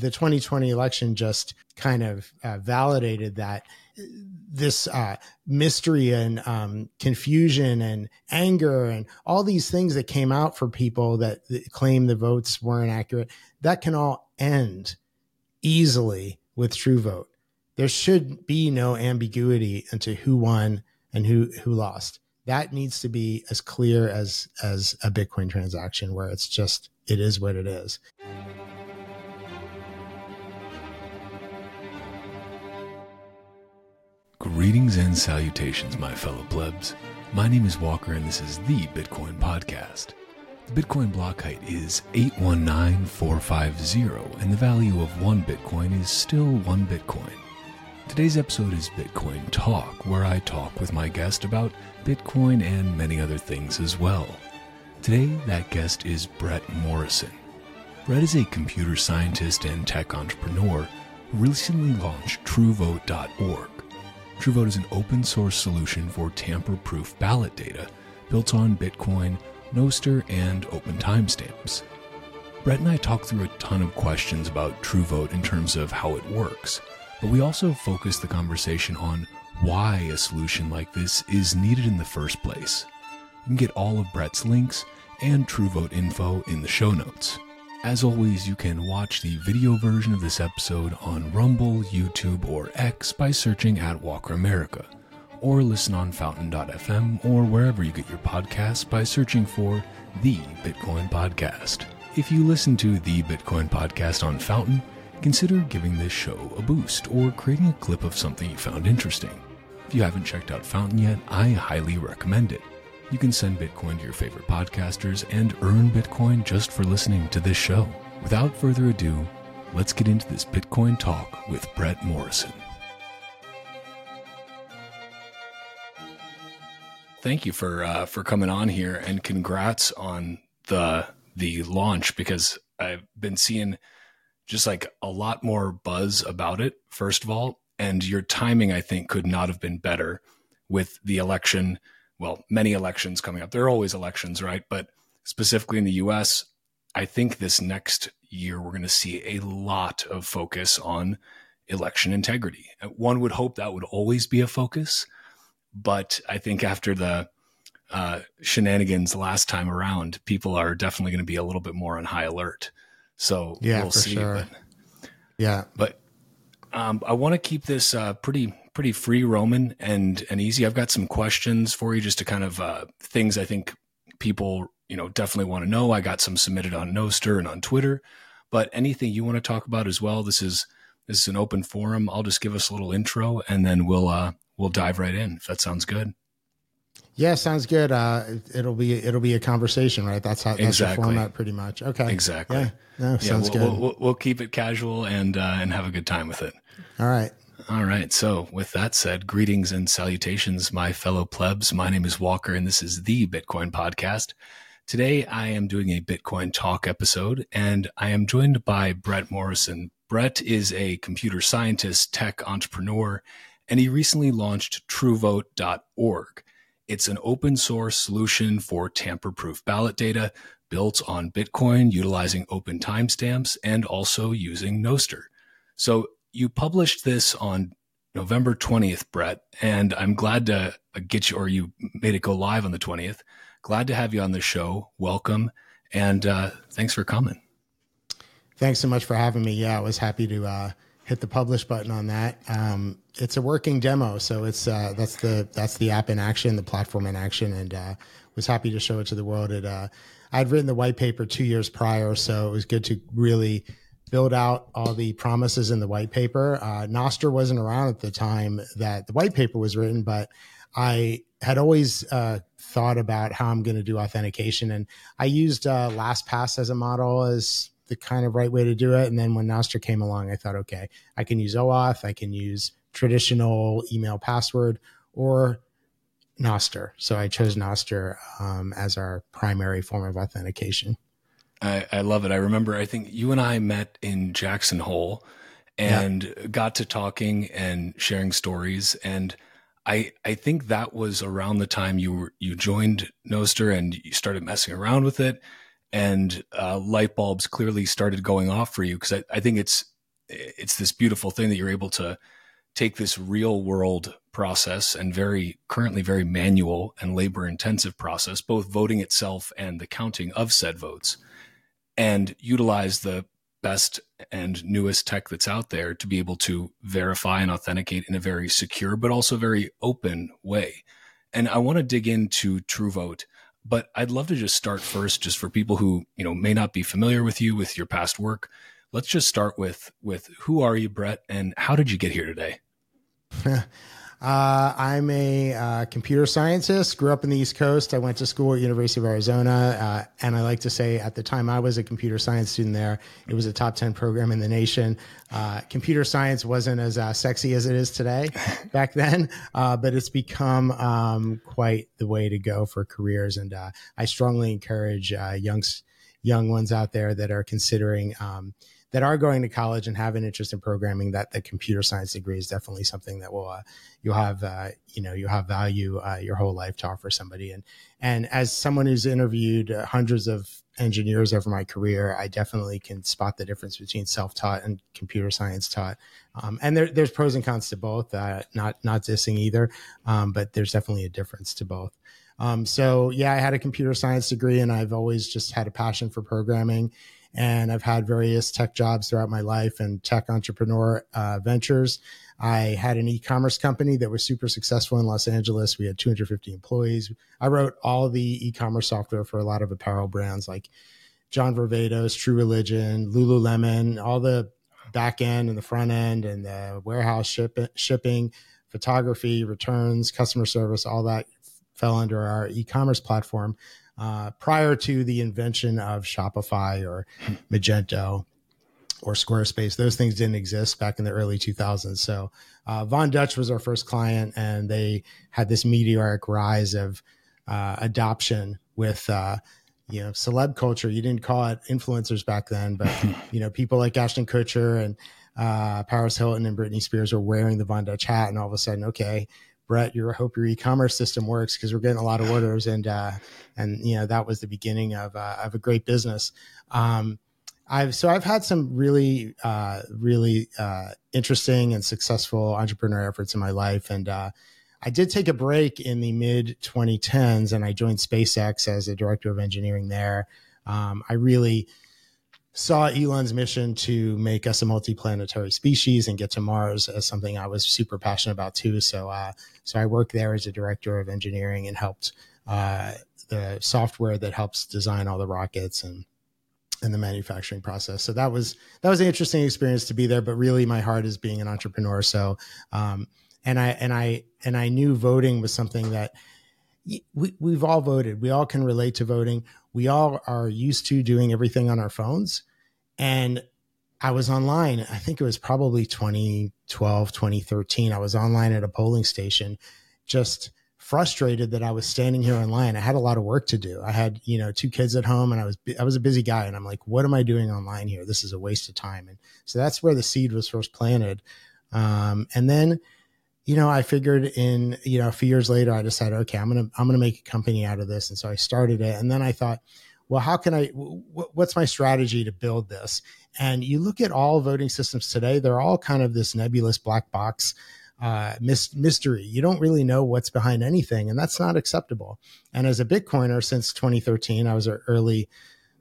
the 2020 election just kind of uh, validated that this uh, mystery and um, confusion and anger and all these things that came out for people that, that claim the votes weren't accurate, that can all end easily with TrueVote. There should be no ambiguity into who won and who who lost. That needs to be as clear as as a Bitcoin transaction, where it's just it is what it is. Greetings and salutations, my fellow plebs. My name is Walker, and this is the Bitcoin Podcast. The Bitcoin block height is 819450, and the value of one Bitcoin is still one Bitcoin. Today's episode is Bitcoin Talk, where I talk with my guest about Bitcoin and many other things as well. Today, that guest is Brett Morrison. Brett is a computer scientist and tech entrepreneur who recently launched TrueVote.org. TrueVote is an open source solution for tamper proof ballot data built on Bitcoin, Nostr, and open timestamps. Brett and I talked through a ton of questions about TrueVote in terms of how it works, but we also focused the conversation on why a solution like this is needed in the first place. You can get all of Brett's links and TrueVote info in the show notes. As always, you can watch the video version of this episode on Rumble, YouTube, or X by searching at Walker America, or listen on fountain.fm or wherever you get your podcasts by searching for The Bitcoin Podcast. If you listen to The Bitcoin Podcast on Fountain, consider giving this show a boost or creating a clip of something you found interesting. If you haven't checked out Fountain yet, I highly recommend it. You can send Bitcoin to your favorite podcasters and earn Bitcoin just for listening to this show. Without further ado, let's get into this Bitcoin talk with Brett Morrison. Thank you for uh, for coming on here, and congrats on the the launch because I've been seeing just like a lot more buzz about it. First of all, and your timing, I think, could not have been better with the election well, many elections coming up. There are always elections, right? But specifically in the US, I think this next year we're going to see a lot of focus on election integrity. One would hope that would always be a focus, but I think after the uh, shenanigans last time around, people are definitely going to be a little bit more on high alert. So yeah, we'll for see. Sure. But, yeah, but um, I want to keep this uh, pretty pretty free roman and and easy. I've got some questions for you just to kind of uh, things I think people you know definitely want to know. I got some submitted on Nostr and on Twitter, but anything you want to talk about as well. This is this is an open forum. I'll just give us a little intro and then we'll uh, we'll dive right in if that sounds good. Yeah, sounds good. Uh, it'll be it'll be a conversation, right? That's how that's exactly. the format, pretty much. Okay, exactly. Yeah, no, yeah, sounds we'll, good. We'll, we'll, keep it casual and uh, and have a good time with it. All right. All right. So, with that said, greetings and salutations, my fellow plebs. My name is Walker, and this is the Bitcoin Podcast. Today, I am doing a Bitcoin Talk episode, and I am joined by Brett Morrison. Brett is a computer scientist, tech entrepreneur, and he recently launched TrueVote.org. It's an open source solution for tamper proof ballot data built on Bitcoin, utilizing open timestamps, and also using Nostr. So, you published this on November 20th, Brett, and I'm glad to get you, or you made it go live on the 20th. Glad to have you on the show. Welcome. And uh, thanks for coming. Thanks so much for having me. Yeah, I was happy to uh, hit the publish button on that. Um, it's a working demo, so it's uh, that's the that's the app in action, the platform in action, and uh, was happy to show it to the world. It uh, I'd written the white paper two years prior, so it was good to really build out all the promises in the white paper. Uh, Nostr wasn't around at the time that the white paper was written, but I had always uh, thought about how I'm going to do authentication, and I used uh, LastPass as a model as the kind of right way to do it. And then when Nostr came along, I thought, okay, I can use OAuth, I can use traditional email password, or Nostr. So I chose Nostr um, as our primary form of authentication. I, I love it. I remember, I think you and I met in Jackson Hole and yeah. got to talking and sharing stories. And I, I think that was around the time you were, you joined Nostr and you started messing around with it. and uh, light bulbs clearly started going off for you because I, I think it's it's this beautiful thing that you're able to take this real world process and very currently very manual and labor intensive process, both voting itself and the counting of said votes, and utilize the best and newest tech that's out there to be able to verify and authenticate in a very secure but also very open way. And I want to dig into TrueVote, but I'd love to just start first just for people who, you know, may not be familiar with you with your past work. Let's just start with with who are you, Brett, and how did you get here today? Uh, I'm a uh, computer scientist. Grew up in the East Coast. I went to school at University of Arizona, uh, and I like to say, at the time I was a computer science student there, it was a top ten program in the nation. Uh, computer science wasn't as uh, sexy as it is today back then, uh, but it's become um, quite the way to go for careers. And I strongly encourage young young ones out there that are considering. Um, that are going to college and have an interest in programming, that the computer science degree is definitely something that will uh, you'll have uh, you know you'll have value uh, your whole life to offer somebody. And and as someone who's interviewed uh, hundreds of engineers over my career, I definitely can spot the difference between self-taught and computer science taught. Um, and there, there's pros and cons to both. Uh, not not dissing either, um, but there's definitely a difference to both. Um, so yeah, I had a computer science degree, and I've always just had a passion for programming and I've had various tech jobs throughout my life and tech entrepreneur uh, ventures. I had an e-commerce company that was super successful in Los Angeles. We had 250 employees. I wrote all the e-commerce software for a lot of apparel brands like John Varvatos, True Religion, Lululemon, all the back end and the front end and the warehouse ship, shipping, photography, returns, customer service, all that fell under our e-commerce platform uh, prior to the invention of Shopify or Magento or Squarespace. Those things didn't exist back in the early 2000s. So uh, Von Dutch was our first client, and they had this meteoric rise of uh, adoption with. Uh, you know, celeb culture. You didn't call it influencers back then, but you know, people like Ashton Kutcher and uh, Paris Hilton and Britney Spears were wearing the Von Dutch hat, and all of a sudden, okay, Brett, your hope your e-commerce system works because we're getting a lot of orders, and uh, and you know that was the beginning of uh, of a great business. Um, I've so I've had some really uh, really uh, interesting and successful entrepreneur efforts in my life, and uh, I did take a break in the mid 2010s, and I joined SpaceX as a director of engineering there. Um, I really saw Elon's mission to make us a multiplanetary species and get to Mars as something I was super passionate about too. So, uh, so I worked there as a director of engineering and helped uh, the software that helps design all the rockets and and the manufacturing process. So that was that was an interesting experience to be there. But really, my heart is being an entrepreneur. So, um, and I and I and I knew voting was something that we, we've all voted. We all can relate to voting. We all are used to doing everything on our phones. And I was online, I think it was probably 2012, 2013. I was online at a polling station, just frustrated that I was standing here online. I had a lot of work to do. I had, you know, two kids at home and I was, I was a busy guy and I'm like, what am I doing online here? This is a waste of time. And so that's where the seed was first planted. Um, and then, you know, I figured in, you know, a few years later, I decided, okay, I'm going to, I'm going to make a company out of this. And so I started it. And then I thought, well, how can I, what's my strategy to build this? And you look at all voting systems today, they're all kind of this nebulous black box uh, mystery. You don't really know what's behind anything, and that's not acceptable. And as a Bitcoiner since 2013, I was early,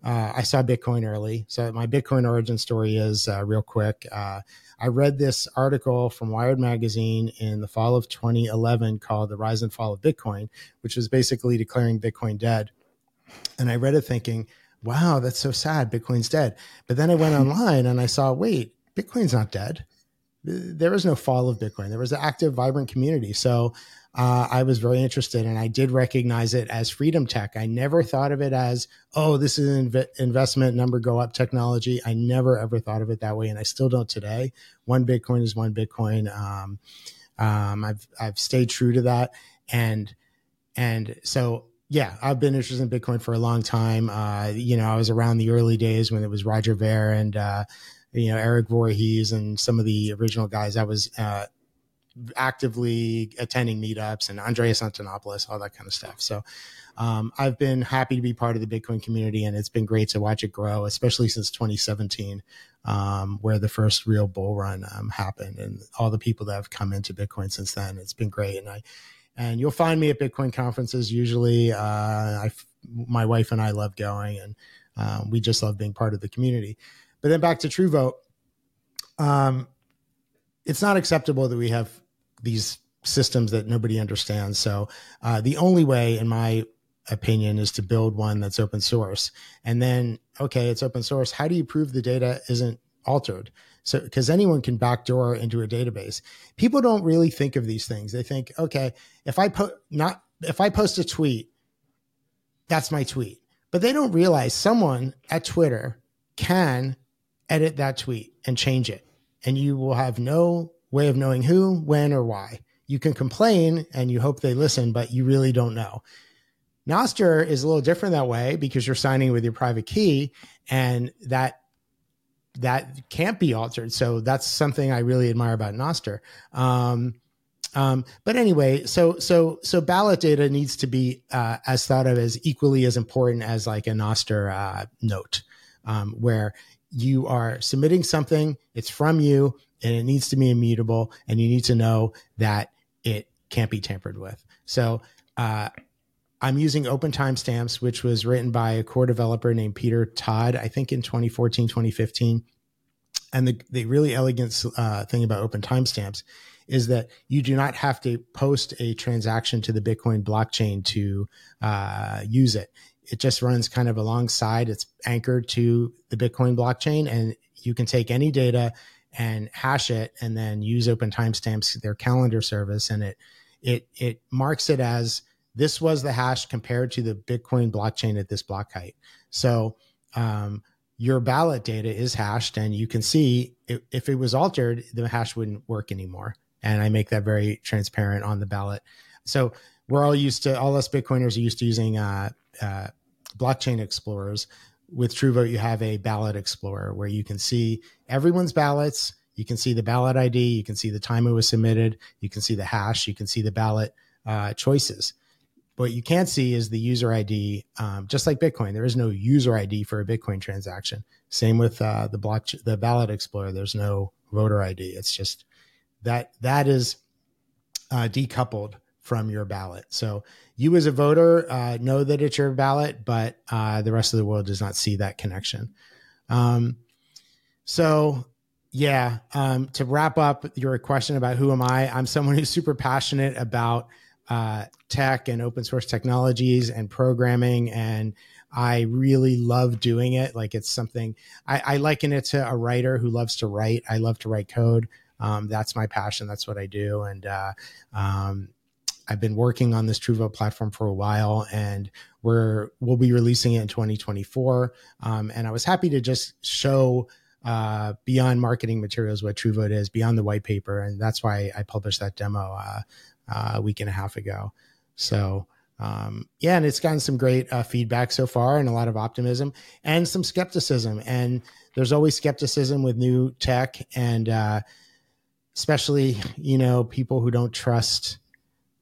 uh, I saw Bitcoin early. So my Bitcoin origin story is uh, real quick. Uh, I read this article from Wired Magazine in the fall of 2011 called The Rise and Fall of Bitcoin, which was basically declaring Bitcoin dead. And I read it thinking, wow, that's so sad. Bitcoin's dead. But then I went online and I saw, wait, Bitcoin's not dead. There was no fall of Bitcoin. There was an active, vibrant community. So uh, I was very interested and I did recognize it as freedom tech. I never thought of it as, oh, this is an inv- investment number go up technology. I never ever thought of it that way. And I still don't today. One Bitcoin is one Bitcoin. Um, um, I've, I've stayed true to that. And, and so yeah, I've been interested in Bitcoin for a long time. Uh, you know, I was around the early days when it was Roger Ver and, uh, you know, Eric Voorhees and some of the original guys. I was, uh, actively attending meetups and Andreas Antonopoulos, all that kind of stuff. So um, I've been happy to be part of the Bitcoin community, and it's been great to watch it grow, especially since 2017, um, where the first real bull run um, happened, and all the people that have come into Bitcoin since then. It's been great, and I and you'll find me at Bitcoin conferences. Usually, uh, I, my wife and I love going, and um, we just love being part of the community. But then back to TrueVote, um, it's not acceptable that we have these systems that nobody understands. So uh, the only way, in my opinion, is to build one that's open source. And then, okay, it's open source. How do you prove the data isn't altered? So, because anyone can backdoor into a database. People don't really think of these things. They think, okay, if I put not if I post a tweet, that's my tweet. But they don't realize someone at Twitter can edit that tweet and change it. And you will have no way of knowing who, when, or why. You can complain and you hope they listen, but you really don't know. Nostr is a little different that way because you're signing with your private key and that that can't be altered. So that's something I really admire about Nostr. Um, um, but anyway, so so so ballot data needs to be uh, as thought of as equally as important as like a Nostr uh, note, um, where you are submitting something, it's from you, and it needs to be immutable, and you need to know that it can't be tampered with. So uh, I'm using Open Timestamps, which was written by a core developer named Peter Todd, I think in 2014, 2015 and the, the really elegant uh, thing about open timestamps is that you do not have to post a transaction to the Bitcoin blockchain to uh, use it. It just runs kind of alongside. It's anchored to the Bitcoin blockchain, and you can take any data and hash it, and then use Open Timestamps, their calendar service, and it it it marks it as this was the hash compared to the Bitcoin blockchain at this block height. So um, your ballot data is hashed and you can see if, if, it was altered, the hash wouldn't work anymore. And I make that very transparent on the ballot. So we're all used to, all us Bitcoiners are used to using uh, uh, blockchain explorers. With TrueVote, you have a ballot explorer where you can see everyone's ballots. You can see the ballot ID. You can see the time it was submitted. You can see the hash. You can see the ballot uh, choices. What you can't see is the user ID. Um, just like Bitcoin, there is no user ID for a Bitcoin transaction. Same with uh, the block, the ballot explorer. There's no voter ID. It's just that that is uh, decoupled from your ballot. So you as a voter uh, know that it's your ballot, but uh, the rest of the world does not see that connection. Um, so yeah, um, to wrap up your question about who am I, I'm someone who's super passionate about uh, tech and open source technologies and programming and I really love doing it. Like it's something I, I, liken it to a writer who loves to write. I love to write code. Um, that's my passion. That's what I do. And uh, um, I've been working on this TrueVote platform for a while, and we're we'll be releasing it in 2024. Um, and I was happy to just show uh, beyond marketing materials what TrueVote is, beyond the white paper, and that's why I published that demo uh, uh, a week and a half ago. So um, yeah, and it's gotten some great uh, feedback so far, and a lot of optimism and some skepticism. And there's always skepticism with new tech, and uh, especially you know people who don't trust.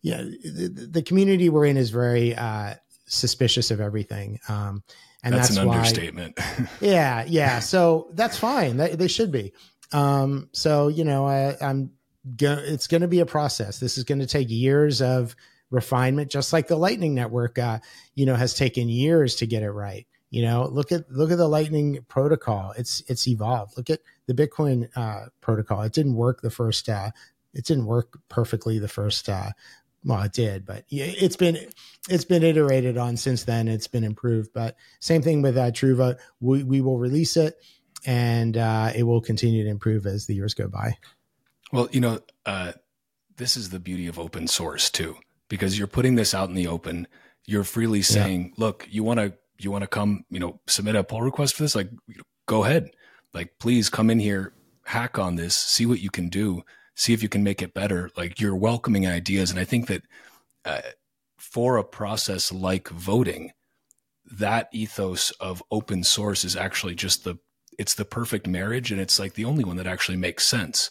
Yeah, the, the community we're in is very uh, suspicious of everything. Um, and that's, that's an why, understatement. yeah, yeah. So that's fine. That, they should be. Um, so you know, I, I'm go, it's going to be a process. This is going to take years of refinement, just like the Lightning Network, uh, you know, has taken years to get it right. You know, look at look at the Lightning protocol. It's it's evolved. Look at the Bitcoin uh, protocol. It didn't work the first. Uh, it didn't work perfectly the first. Uh, well, it did, but it's been it's been iterated on since then. It's been improved. But same thing with uh, TrueVote. We we will release it, and uh, it will continue to improve as the years go by. Well, you know, uh, this is the beauty of open source too, because you're putting this out in the open. You're freely saying, yeah. "Look, you want to you want to come, you know, submit a pull request for this? Like, go ahead. Like, please come in here, hack on this, see what you can do, see if you can make it better. Like, you're welcoming ideas, and I think that uh, for a process like voting, that ethos of open source is actually just the it's the perfect marriage, and it's like the only one that actually makes sense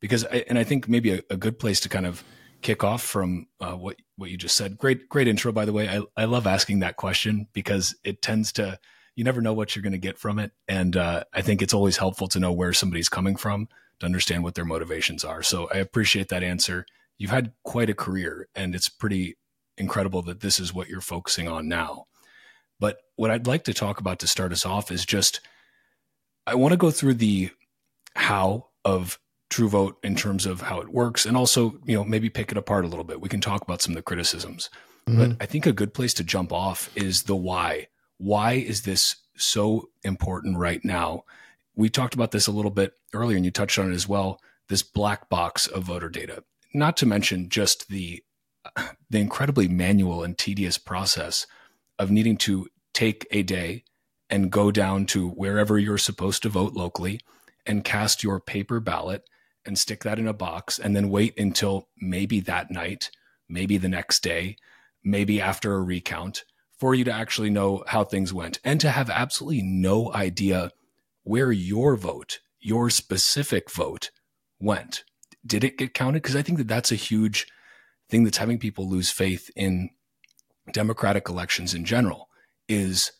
because I, and I think maybe a, a, good place to kind of kick off from uh, what what you just said. Great great intro by the way. I I love asking that question because it tends to you never know what you're going to get from it, and uh, I think it's always helpful to know where somebody's coming from to understand what their motivations are. So I appreciate that answer. You've had quite a career, and it's pretty incredible that this is what you're focusing on now. But what I'd like to talk about to start us off is just I want to go through the how of TrueVote in terms of how it works and also, you know, maybe pick it apart a little bit. We can talk about some of the criticisms. Mm-hmm. But I think a good place to jump off is the why. Why is this so important right now? We talked about this a little bit earlier and you touched on it as well. This black box of voter data, not to mention just the the incredibly manual and tedious process of needing to take a day and go down to wherever you're supposed to vote locally and cast your paper ballot and stick that in a box and then wait until maybe that night, maybe the next day, maybe after a recount for you to actually know how things went and to have absolutely no idea where your vote, your specific vote went. Did it get counted? Because I think that that's a huge thing that's having people lose faith in democratic elections in general is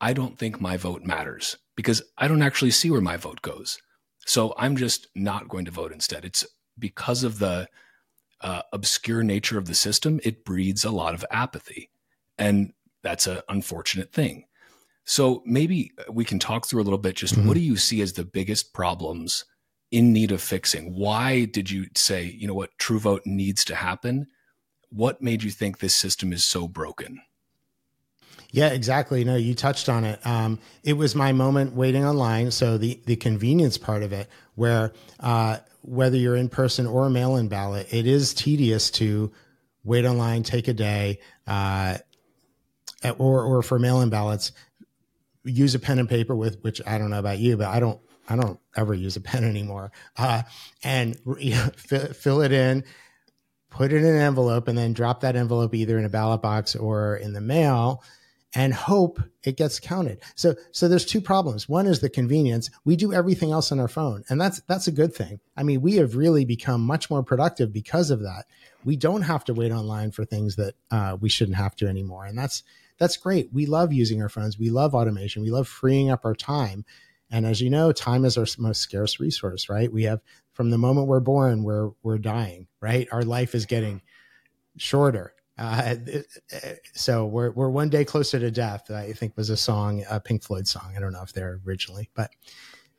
I don't think my vote matters because I don't actually see where my vote goes. So I'm just not going to vote instead. It's because of the uh, obscure nature of the system, it breeds a lot of apathy. And that's an unfortunate thing. So maybe we can talk through a little bit just mm-hmm. what do you see as the biggest problems in need of fixing? Why did you say, you know what, TrueVote needs to happen? What made you think this system is so broken? Yeah, exactly. No, you touched on it. Um, it was my moment waiting online. So the the convenience part of it, where uh, whether you're in person or mail in ballot, it is tedious to wait online, take a day, uh, or or for mail in ballots, use a pen and paper with which I don't know about you, but I don't I don't ever use a pen anymore. Uh, and you know, fill, fill it in, put it in an envelope, and then drop that envelope either in a ballot box or in the mail and hope it gets counted. So so there's two problems. One is the convenience. We do everything else on our phone, and that's that's a good thing. I mean, we have really become much more productive because of that. We don't have to wait online for things that uh, we shouldn't have to anymore, and that's that's great. We love using our phones. We love automation. We love freeing up our time. And as you know, time is our most scarce resource, right? We have from the moment we're born, we're we're dying, right? Our life is getting shorter uh, so we're we're one day closer to death. I think was a song, a Pink Floyd song. I don't know if they're originally, but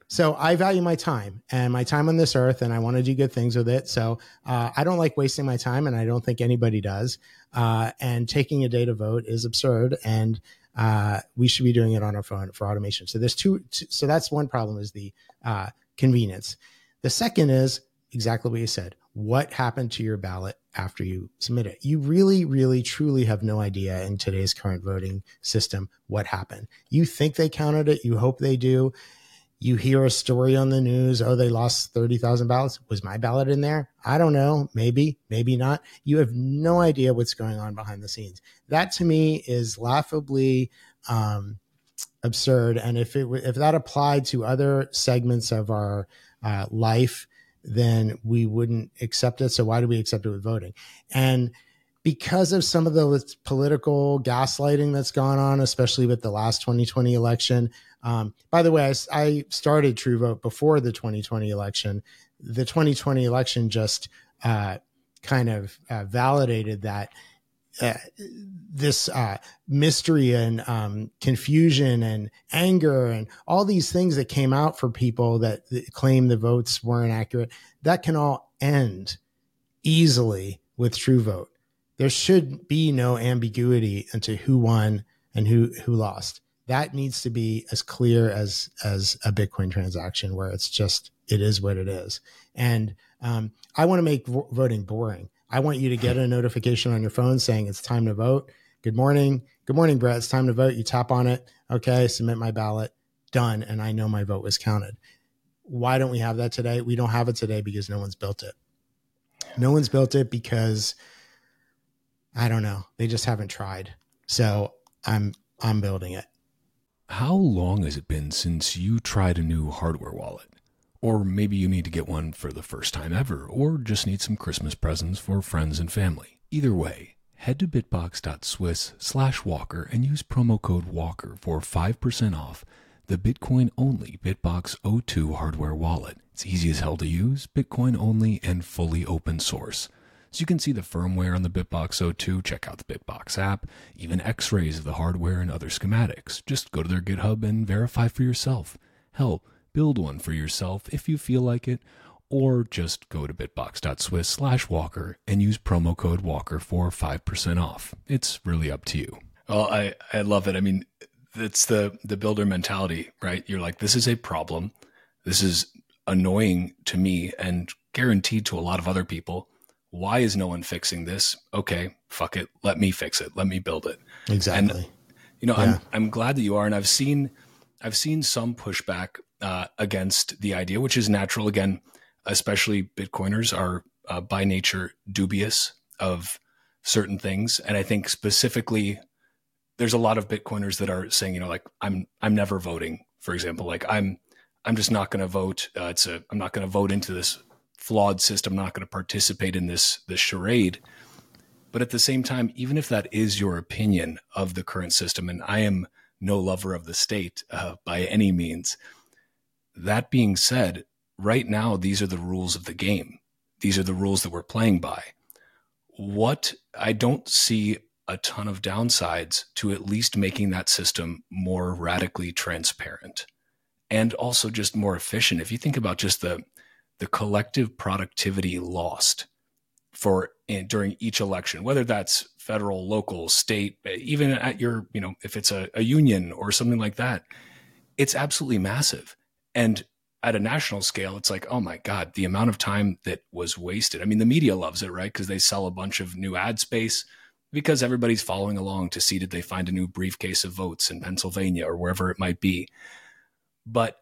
so I value my time and my time on this earth, and I want to do good things with it. So uh, I don't like wasting my time, and I don't think anybody does. Uh, and taking a day to vote is absurd, and uh, we should be doing it on our phone for automation. So there's two. two so that's one problem is the uh, convenience. The second is exactly what you said. What happened to your ballot after you submit it. You really, really, truly have no idea in today's current voting system what happened. You think they counted it, you hope they do. You hear a story on the news, oh, they lost 30,000 ballots. Was my ballot in there? I don't know. Maybe, maybe not. You have no idea what's going on behind the scenes. That to me is laughably um, absurd. And if it if that applied to other segments of our uh, life, then we wouldn't accept it. So why do we accept it with voting? And because of some of the political gaslighting that's gone on, especially with the last 2020 election. Um, by the way, I, I, started TrueVote before the 2020 election. The 2020 election just uh, kind of uh, validated that uh, this uh, mystery and um, confusion and anger and all these things that came out for people that, that claim the votes weren't accurate, that can all end easily with TrueVote. There should be no ambiguity into who won and who who lost. That needs to be as clear as as a Bitcoin transaction, where it's just it is what it is. And um, I want to make vo- voting boring. I want you to get a notification on your phone saying it's time to vote. Good morning. Good morning, Brett. It's time to vote. You tap on it. Okay, submit my ballot. Done. And I know my vote was counted. Why don't we have that today? We don't have it today because no one's built it. No one's built it because I don't know. They just haven't tried. So I'm I'm building it. How long has it been since you tried a new hardware wallet? Or maybe you need to get one for the first time ever, or just need some Christmas presents for friends and family. Either way, head to bitbox.swiss slash walker and use promo code walker for 5% off the Bitcoin only Bitbox02 hardware wallet. It's easy as hell to use, Bitcoin only, and fully open source. So you can see the firmware on the Bitbox02, check out the Bitbox app, even x rays of the hardware and other schematics. Just go to their GitHub and verify for yourself. Hell, build one for yourself if you feel like it, or just go to bitbox.swiss slash walker and use promo code walker for 5% off. It's really up to you. Well, I, I love it. I mean, it's the the builder mentality, right? You're like, this is a problem. This is annoying to me and guaranteed to a lot of other people. Why is no one fixing this? Okay, fuck it. Let me fix it. Let me build it. Exactly. And, you know, yeah. I'm I'm glad that you are, and I've seen I've seen some pushback uh, against the idea, which is natural. Again, especially Bitcoiners are uh, by nature dubious of certain things, and I think specifically there's a lot of Bitcoiners that are saying, you know, like I'm I'm never voting, for example. Like I'm I'm just not going to vote. Uh, it's a I'm not going to vote into this flawed system. I'm not going to participate in this this charade. But at the same time, even if that is your opinion of the current system, and I am no lover of the state uh, by any means, that being said, right now these are the rules of the game. These are the rules that we're playing by. What I don't see a ton of downsides to at least making that system more radically transparent and also just more efficient. If you think about just the the collective productivity lost for in, during each election, whether that's federal, local, state, even at your, you know, if it's a, a union or something like that, it's absolutely massive. And at a national scale, it's like, oh my God, the amount of time that was wasted. I mean, the media loves it, right? Because they sell a bunch of new ad space because everybody's following along to see did they find a new briefcase of votes in Pennsylvania or wherever it might be. But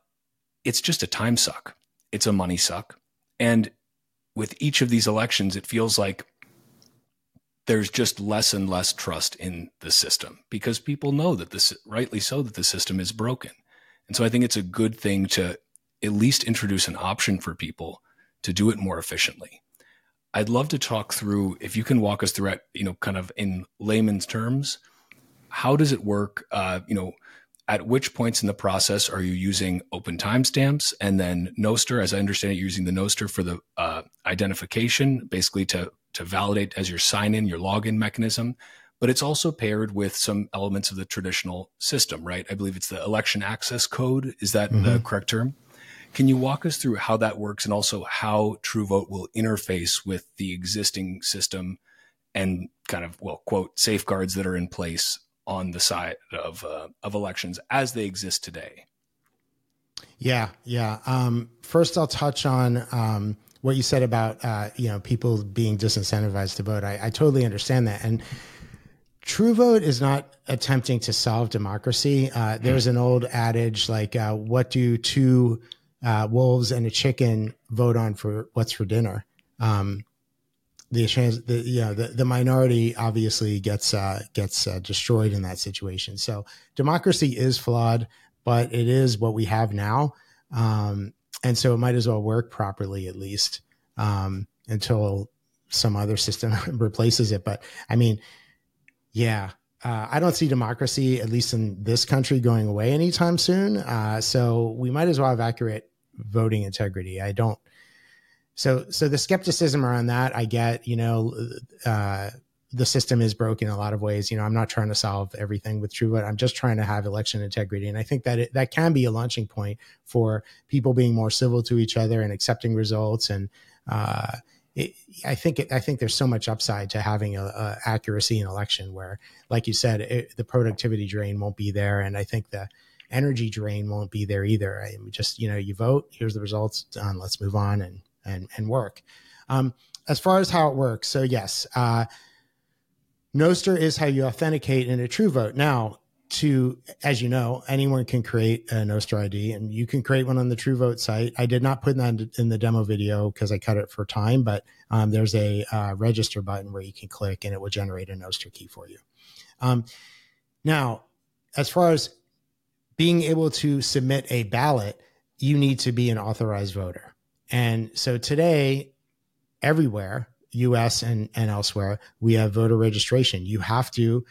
it's just a time suck. It's a money suck. And with each of these elections, it feels like there's just less and less trust in the system because people know that this, rightly so, that the system is broken. And so I think it's a good thing to at least introduce an option for people to do it more efficiently. I'd love to talk through if you can walk us through it, you know, kind of in layman's terms. How does it work? Uh, you know, at which points in the process are you using open timestamps and then Nostr? As I understand it, you're using the Nostr for the uh, identification, basically to to validate as your sign in, your login mechanism. But it's also paired with some elements of the traditional system, right? I believe it's the election access code. Is that mm-hmm. the correct term? Can you walk us through how that works and also how TrueVote will interface with the existing system and kind of, well, quote, safeguards that are in place on the side of, uh, of elections as they exist today? Yeah, yeah. Um, first, I'll touch on um, what you said about uh, you know people being disincentivized to vote. I, I totally understand that, and TrueVote is not attempting to solve democracy. Uh, there's an old adage like, uh, "What do two uh, wolves and a chicken vote on for what's for dinner. Um, the the, you know, the, the minority obviously gets uh, gets uh, destroyed in that situation. So democracy is flawed, but it is what we have now, um, and so it might as well work properly at least um, until some other system replaces it. But I mean, yeah, uh, I don't see democracy, at least in this country, going away anytime soon. Uh, so we might as well have accurate voting integrity. I don't. So, so the skepticism around that, I get. You know, uh, the system is broken in a lot of ways. You know, I'm not trying to solve everything with True TrueVote. I'm just trying to have election integrity, and I think that it, that can be a launching point for people being more civil to each other and accepting results. And uh, it, I think it, I think there's so much upside to having a, a accuracy in election where, like you said, it, the productivity drain won't be there, and I think the energy drain won't be there either. I just, you know, you vote, here's the results, done. Let's move on and and and work. Um, as far as how it works, so yes, uh, Nostr is how you authenticate in a TrueVote. Now, to as you know, anyone can create a Nostr ID, and you can create one on the TrueVote site. I did not put that in the demo video because I cut it for time, but um, there's a uh, register button where you can click, and it will generate a Nostr key for you. Um, now, as far as being able to submit a ballot, you need to be an authorized voter. And so today, everywhere, US and, and elsewhere, we have voter registration. You have to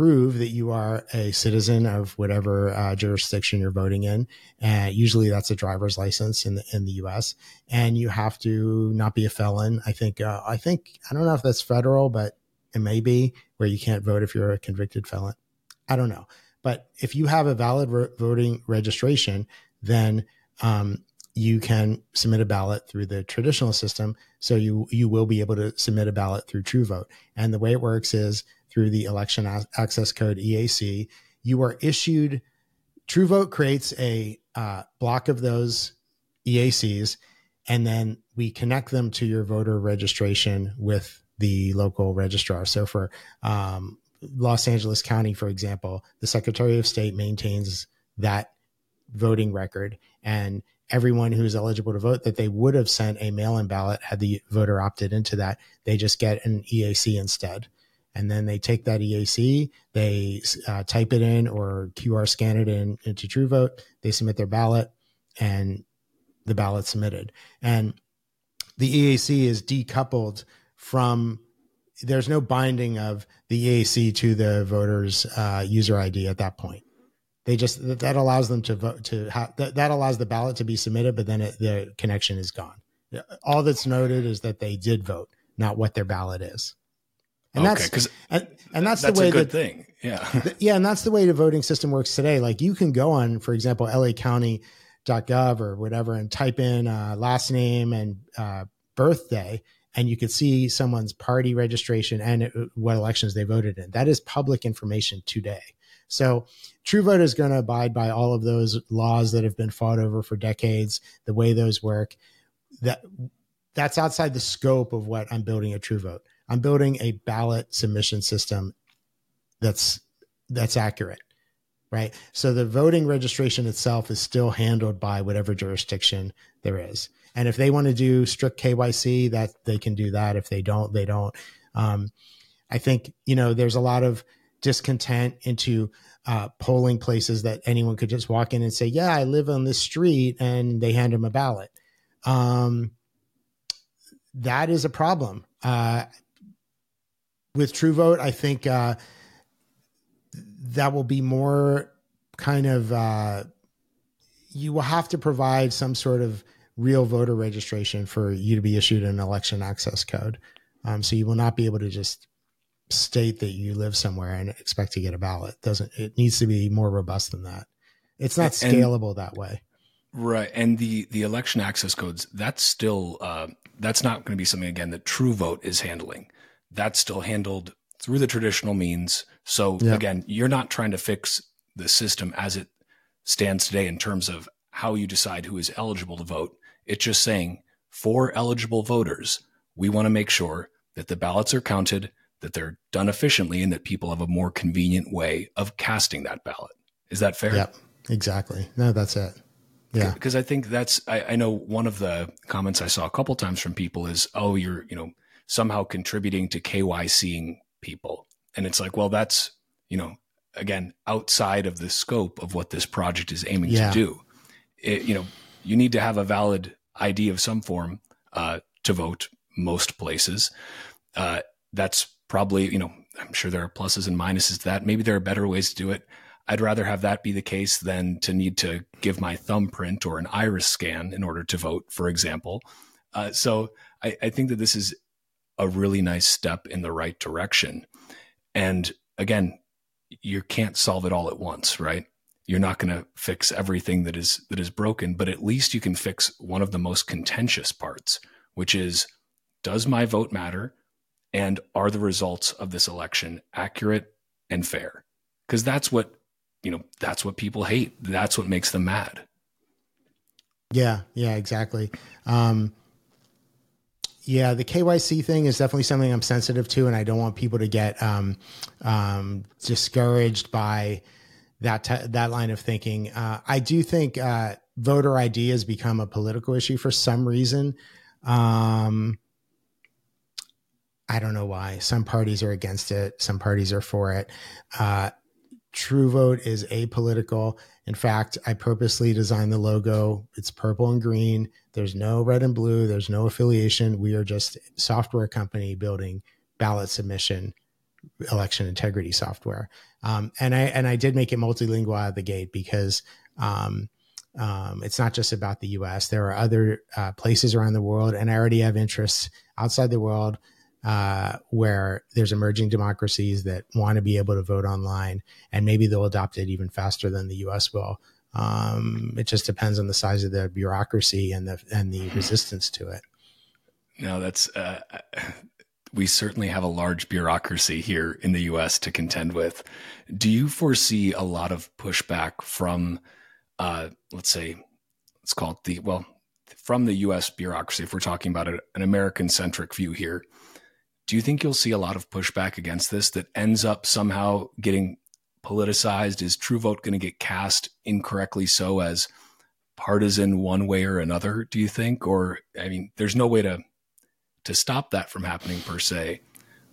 prove that you are a citizen of whatever uh, jurisdiction you're voting in. And usually that's a driver's license in the, in the US. And you have to not be a felon. I think, uh, I think, I don't know if that's federal, but it may be where you can't vote if you're a convicted felon. I don't know. But if you have a valid re- voting registration, then um, you can submit a ballot through the traditional system. So you you will be able to submit a ballot through TrueVote. And the way it works is through the Election Access Code EAC. You are issued. TrueVote creates a uh, block of those EACs, and then we connect them to your voter registration with the local registrar. So for um, Los Angeles County, for example, the Secretary of State maintains that voting record and everyone who's eligible to vote that they would have sent a mail-in ballot had the voter opted into that. They just get an eac instead. And then they take that eac they uh, type it in or qr scan it in into truevote they submit their ballot and the ballot submitted. And the eac is decoupled from there's no binding of the eac to the voter's uh, user id at that point they just that allows them to vote to have that, that allows the ballot to be submitted, but then it, the connection is gone. All that's noted is that they did vote, not what their ballot is. And okay, that's and, and that's, that's the way a good that, thing. Yeah. yeah. And that's the way the voting system works today. Like you can go on, for example, LA County.gov or whatever and type in uh, last name and uh, birthday, and you could see someone's party registration and it, what elections they voted in. That is public information today. So TrueVote is going to abide by all of those laws that have been fought over for decades, the way those work. That that's outside the scope of what I'm building at TrueVote. I'm building a ballot submission system that's that's accurate. Right. So the voting registration itself is still handled by whatever jurisdiction there is. And if they want to do strict KYC, that they can do that. If they don't, they don't. Um, I think, you know, there's a lot of discontent into uh, polling places that anyone could just walk in and say, "Yeah, I live on this street," and they hand them a ballot. Um, that is a problem. Uh, with TrueVote, I think uh, that will be more kind of uh, you will have to provide some sort of real voter registration for you to be issued an election access code. Um, so you will not be able to just state that you live somewhere and expect to get a ballot. Doesn't it needs to be more robust than that. It's not scalable and, that way. Right. And the the election access codes, that's still uh, that's not going to be something again that TrueVote is handling. That's still handled through the traditional means. So yep. again, you're not trying to fix the system as it stands today in terms of how you decide who is eligible to vote. It's just saying for eligible voters, we want to make sure that the ballots are counted that they're done efficiently and that people have a more convenient way of casting that ballot. Is that fair? Yep, exactly. No, that's it. Yeah. Because I think that's, I, I, know one of the comments I saw a couple times from people is, oh, you're, you know, somehow contributing to KYCing people. And it's like, well, that's, you know, again, outside of the scope of what this project is aiming yeah. to do. It, you know, you need to have a valid ID of some form uh, to vote most places. Uh, that's probably, you know, I'm sure there are pluses and minuses to that. Maybe there are better ways to do it. I'd rather have that be the case than to need to give my thumbprint or an iris scan in order to vote, for example. Uh, so I, I think that this is a really nice step in the right direction. And again, you can't solve it all at once, right? You're not going to fix everything that is that is broken, but at least you can fix one of the most contentious parts, which is does my vote matter? And are the results of this election accurate and fair? Because that's what you know that's what people hate. That's what makes them mad. Yeah yeah exactly. Um yeah the kyc thing is definitely something i'm sensitive to and i don't want people to get um um discouraged by that t- that line of thinking. Uh i do think uh voter id has become a political issue for some reason. Um I don't know why. Some parties are against it, some parties are for it. Uh, TrueVote is apolitical. In fact, I purposely designed the logo. It's purple and green. There's no red and blue. There's no affiliation. We are just software company building ballot submission, election integrity software. Um, and I and I did make it multilingual out of the gate because um, um, it's not just about the U.S. There are other uh, places around the world, and I already have interests outside the world uh, where there's emerging democracies that want to be able to vote online, and maybe they'll adopt it even faster than the U.S. will. Um, it just depends on the size of the bureaucracy and the and the resistance to it. No, that's uh, we certainly have a large bureaucracy here in the U.S. to contend with. Do you foresee a lot of pushback from, uh, let's say, let's call it the well, from the U.S. bureaucracy? If we're talking about an American centric view here, do you think you'll see a lot of pushback against this that ends up somehow getting politicized? Is True Vote going to get cast incorrectly so as partisan one way or another? Do you think, or I mean, there's no way to to stop that from happening per se,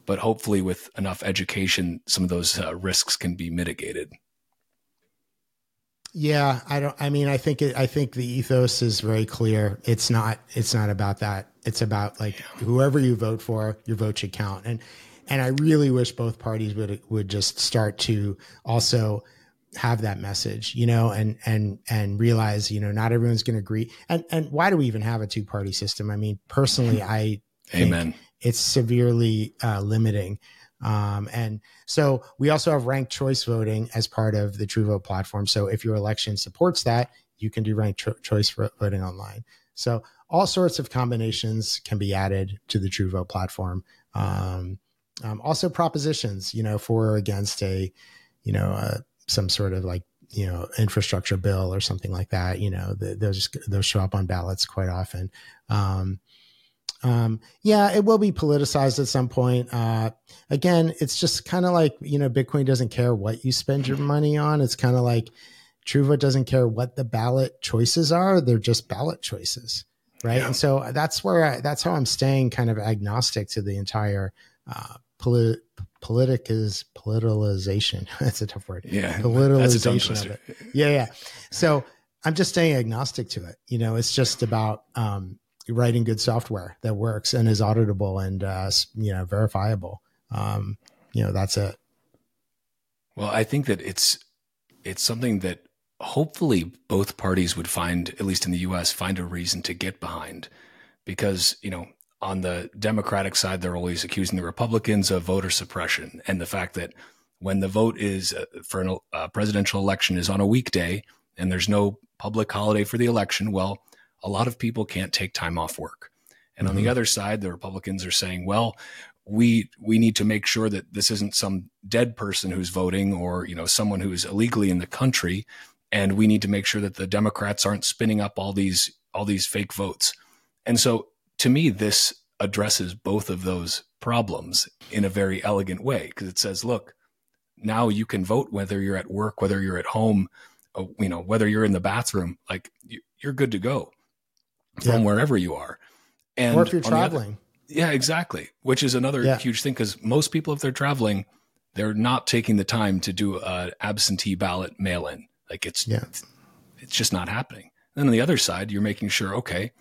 but hopefully with enough education, some of those uh, risks can be mitigated. Yeah, I don't. I mean, I think it, I think the ethos is very clear. It's not. It's not about that. It's about like whoever you vote for, your vote should count. And and I really wish both parties would would just start to also have that message, you know, and and and realize, you know, not everyone's going to agree. And and why do we even have a two party system? I mean, personally, I Amen. It's severely uh, limiting. Um, and so we also have ranked choice voting as part of the TrueVote platform. So if your election supports that, you can do ranked cho- choice voting online. So all sorts of combinations can be added to the TrueVote platform. Um, um, also propositions, you know, for or against a, you know, uh, some sort of like, you know, infrastructure bill or something like that. You know, the, those those show up on ballots quite often. Um, um, yeah, it will be politicized at some point. Uh, again, it's just kind of like, you know, Bitcoin doesn't care what you spend your money on. It's kind of like TrueVote doesn't care what the ballot choices are. They're just ballot choices. Right. Yeah. And so that's where I, that's how I'm staying kind of agnostic to the entire, uh, polit, politic is politicalization. that's a tough word. Yeah. Politicalization of it. Yeah. Yeah. So I'm just staying agnostic to it. You know, it's just about, um, writing good software that works and is auditable and uh, you know verifiable. Um, you know that's it. Well, I think that it's it's something that hopefully both parties would find, at least in the U.S., find a reason to get behind, because you know on the Democratic side they're always accusing the Republicans of voter suppression and the fact that when the vote is uh, for a uh, presidential election is on a weekday and there's no public holiday for the election, well a lot of people can't take time off work. And mm-hmm. on the mm-hmm. other side, the Republicans are saying, well, we we need to make sure that this isn't some dead person who's voting or you know someone who's illegally in the country and we need to make sure that the democrats aren't spinning up all these all these fake votes and so to me this addresses both of those problems in a very elegant way because it says look now you can vote whether you're at work whether you're at home uh, you know whether you're in the bathroom like you're good to go from yeah. wherever you are. And or if you're traveling. Other, yeah, exactly. Which is another yeah. huge thing because most people, if they're traveling, they're not taking the time to do an absentee ballot mail in. Like it's, yeah. it's, it's just not happening. Then on the other side, you're making sure, okay,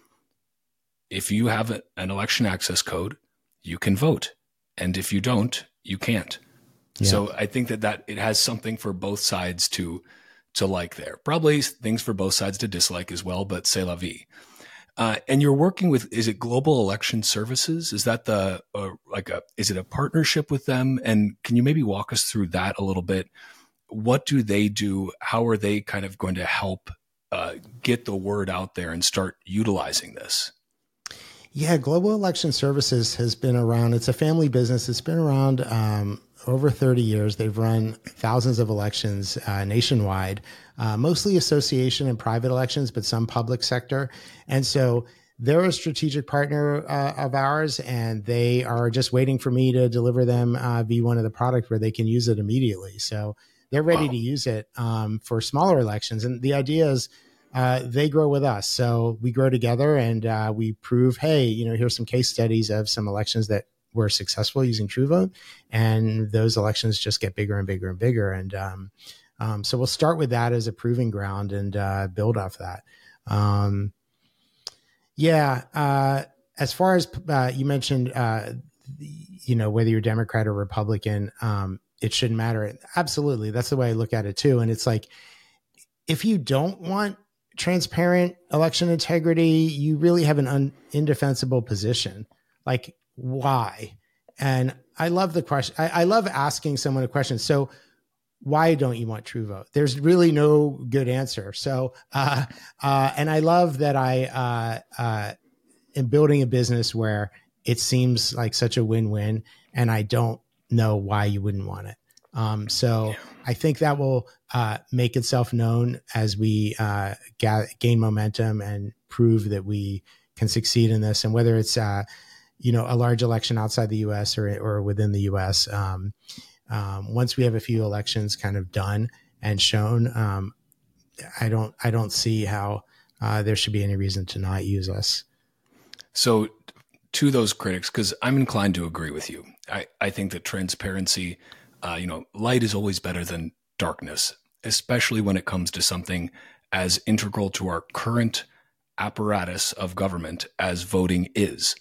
if you have a, an election access code, you can vote. And if you don't, you can't. Yeah. So I think that that it has something for both sides to to like there. Probably things for both sides to dislike as well, but c'est la vie. Uh, and you're working with is it Global Election Services? Is that the uh, like a is it a partnership with them? And can you maybe walk us through that a little bit? What do they do? How are they kind of going to help uh, get the word out there and start utilizing this? Yeah, Global Election Services has been around. It's a family business. It's been around um, over 30 years. They've run thousands of elections uh, nationwide uh, mostly association and private elections, but some public sector. And so they're a strategic partner uh, of ours, and they are just waiting for me to deliver them uh, V1 of the product where they can use it immediately. So they're ready wow. to use it um, for smaller elections. And the idea is uh, they grow with us. So we grow together and uh, we prove, hey, you know, here's some case studies of some elections that were successful using TrueVote, and those elections just get bigger and bigger and bigger. And um, um, so we'll start with that as a proving ground and uh, build off that. Um, yeah. Uh, as far as uh, you mentioned, uh, you know, whether you're Democrat or Republican, um, it shouldn't matter. Absolutely. That's the way I look at it too. And it's like, if you don't want transparent election integrity, you really have an un- indefensible position. Like, why? And I love the question. I, I love asking someone a question. So, why don't you want TrueVote? There's really no good answer. So, uh, uh, and I love that I uh, uh, am building a business where it seems like such a win-win, and I don't know why you wouldn't want it. Um, so yeah. I think that will uh, make itself known as we uh, ga- gain momentum and prove that we can succeed in this. And whether it's uh, you know a large election outside the U.S. or or within the U.S. Um, um, once we have a few elections kind of done and shown, um, I don't I don't see how uh, there should be any reason to not use us. So, to those critics, because I'm inclined to agree with you. I, I think that transparency, uh, you know, light is always better than darkness, especially when it comes to something as integral to our current apparatus of government as voting is.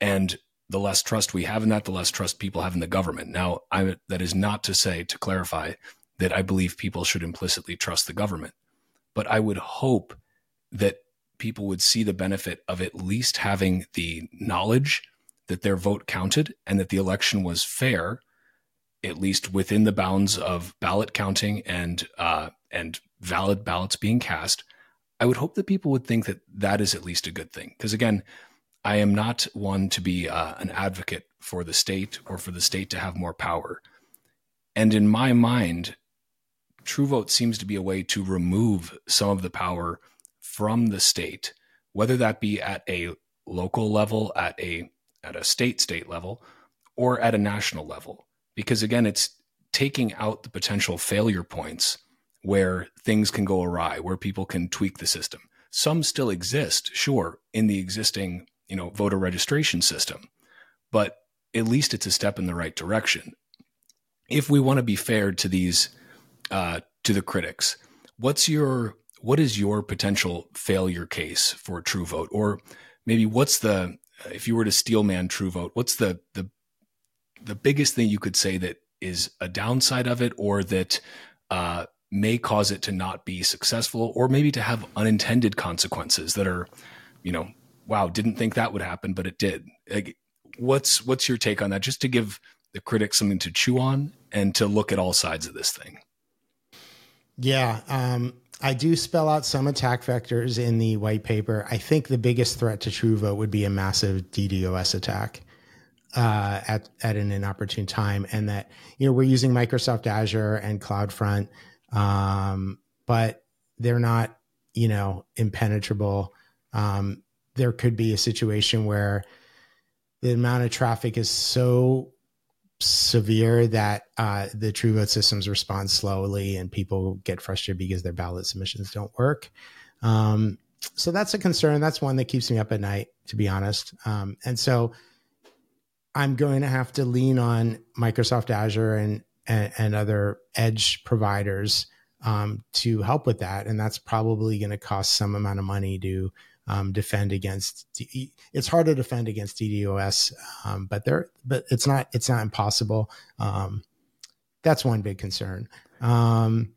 And the less trust we have in that, the less trust people have in the government. Now, I, that is not to say, to clarify, that I believe people should implicitly trust the government. But I would hope that people would see the benefit of at least having the knowledge that their vote counted and that the election was fair, at least within the bounds of ballot counting and uh, and valid ballots being cast. I would hope that people would think that that is at least a good thing. Because again, I am not one to be uh, an advocate for the state or for the state to have more power. And in my mind, True Vote seems to be a way to remove some of the power from the state, whether that be at a local level, at a at a state state level, or at a national level. Because again, it's taking out the potential failure points where things can go awry, where people can tweak the system. Some still exist, sure, in the existing you know, voter registration system. But at least it's a step in the right direction. If we want to be fair to these, uh, to the critics, what's your what is your potential failure case for True Vote, or maybe what's the if you were to steelman TrueVote, what's the the the biggest thing you could say that is a downside of it, or that uh, may cause it to not be successful, or maybe to have unintended consequences that are, you know, wow, didn't think that would happen, but it did. Like, what's what's your take on that? Just to give the critics something to chew on and to look at all sides of this thing. Yeah, um, I do spell out some attack vectors in the white paper. I think the biggest threat to TrueVote would be a massive DDoS attack uh, at at an inopportune time, and that you know we're using Microsoft Azure and CloudFront, um, but they're not you know impenetrable. Um, there could be a situation where the amount of traffic is so severe that uh, the TrueVote systems respond slowly and people get frustrated because their ballot submissions don't work. Um, so that's a concern. That's one that keeps me up at night, to be honest. Um, and so I'm going to have to lean on Microsoft Azure and and, and other edge providers um, to help with that, and that's probably going to cost some amount of money to um, defend against. It's hard to defend against DDoS, um, but there, but it's not it's not impossible. Um, that's one big concern. Um,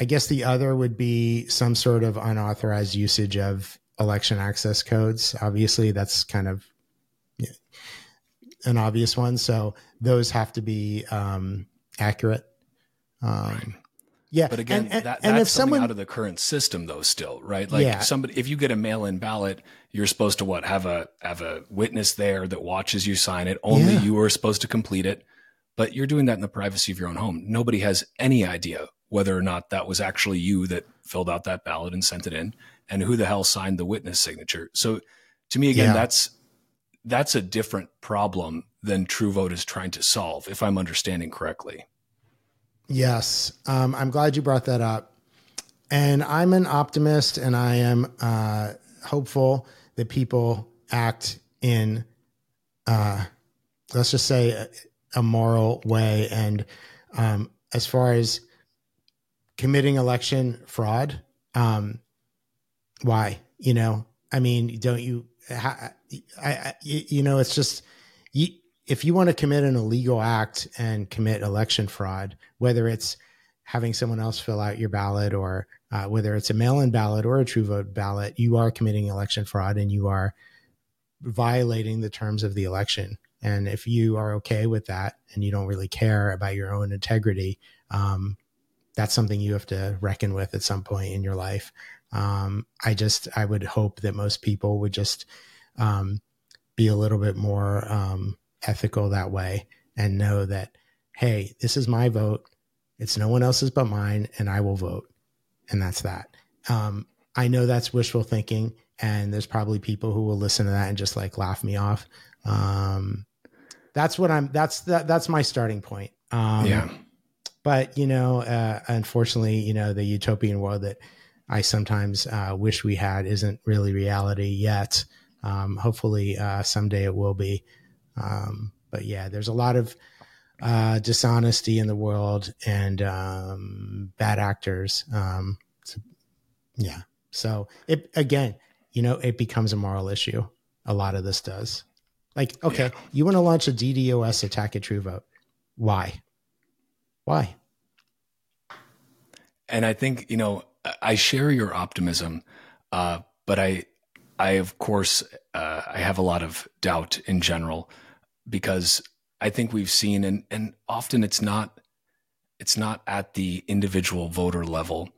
I guess the other would be some sort of unauthorized usage of election access codes. Obviously, that's kind of an obvious one. So those have to be um, accurate. Um, right. Yeah, but again, and, and, that, that's and something someone, out of the current system, though. Still, right? Like yeah. somebody, if you get a mail-in ballot, you're supposed to what have a have a witness there that watches you sign it. Only yeah. you are supposed to complete it, but you're doing that in the privacy of your own home. Nobody has any idea whether or not that was actually you that filled out that ballot and sent it in, and who the hell signed the witness signature. So, to me, again, yeah. that's that's a different problem than TrueVote is trying to solve, if I'm understanding correctly. Yes. Um, I'm glad you brought that up. And I'm an optimist and I am uh, hopeful that people act in uh, let's just say a, a moral way. And um, as far as committing election fraud, um, why? You know, I mean, don't you? I, I, you know, it's just you, if you want to commit an illegal act and commit election fraud, whether it's having someone else fill out your ballot or uh, whether it's a mail-in ballot or a true vote ballot, you are committing election fraud and you are violating the terms of the election. And if you are okay with that and you don't really care about your own integrity, um, that's something you have to reckon with at some point in your life. Um, I just, I would hope that most people would just um, be a little bit more um, ethical that way and know that, hey, this is my vote. It's no one else's but mine, and I will vote. And that's that. Um, I know that's wishful thinking, and there's probably people who will listen to that and just like laugh me off. Um, that's what I'm. That's that. That's my starting point. Um, yeah. But you know, uh, unfortunately, you know, the utopian world that I sometimes uh, wish we had isn't really reality yet. Um, hopefully, uh, someday it will be. Um, but yeah, there's a lot of uh, dishonesty in the world and um, bad actors. Um, so, yeah. So it again, you know, it becomes a moral issue. A lot of this does. Like, okay, yeah. you want to launch a DDoS attack at TrueVote. Why? Why? And I think, you know, I share your optimism, uh, but I, I of course, uh, I have a lot of doubt in general because I think we've seen, and and often it's not, it's not at the individual voter level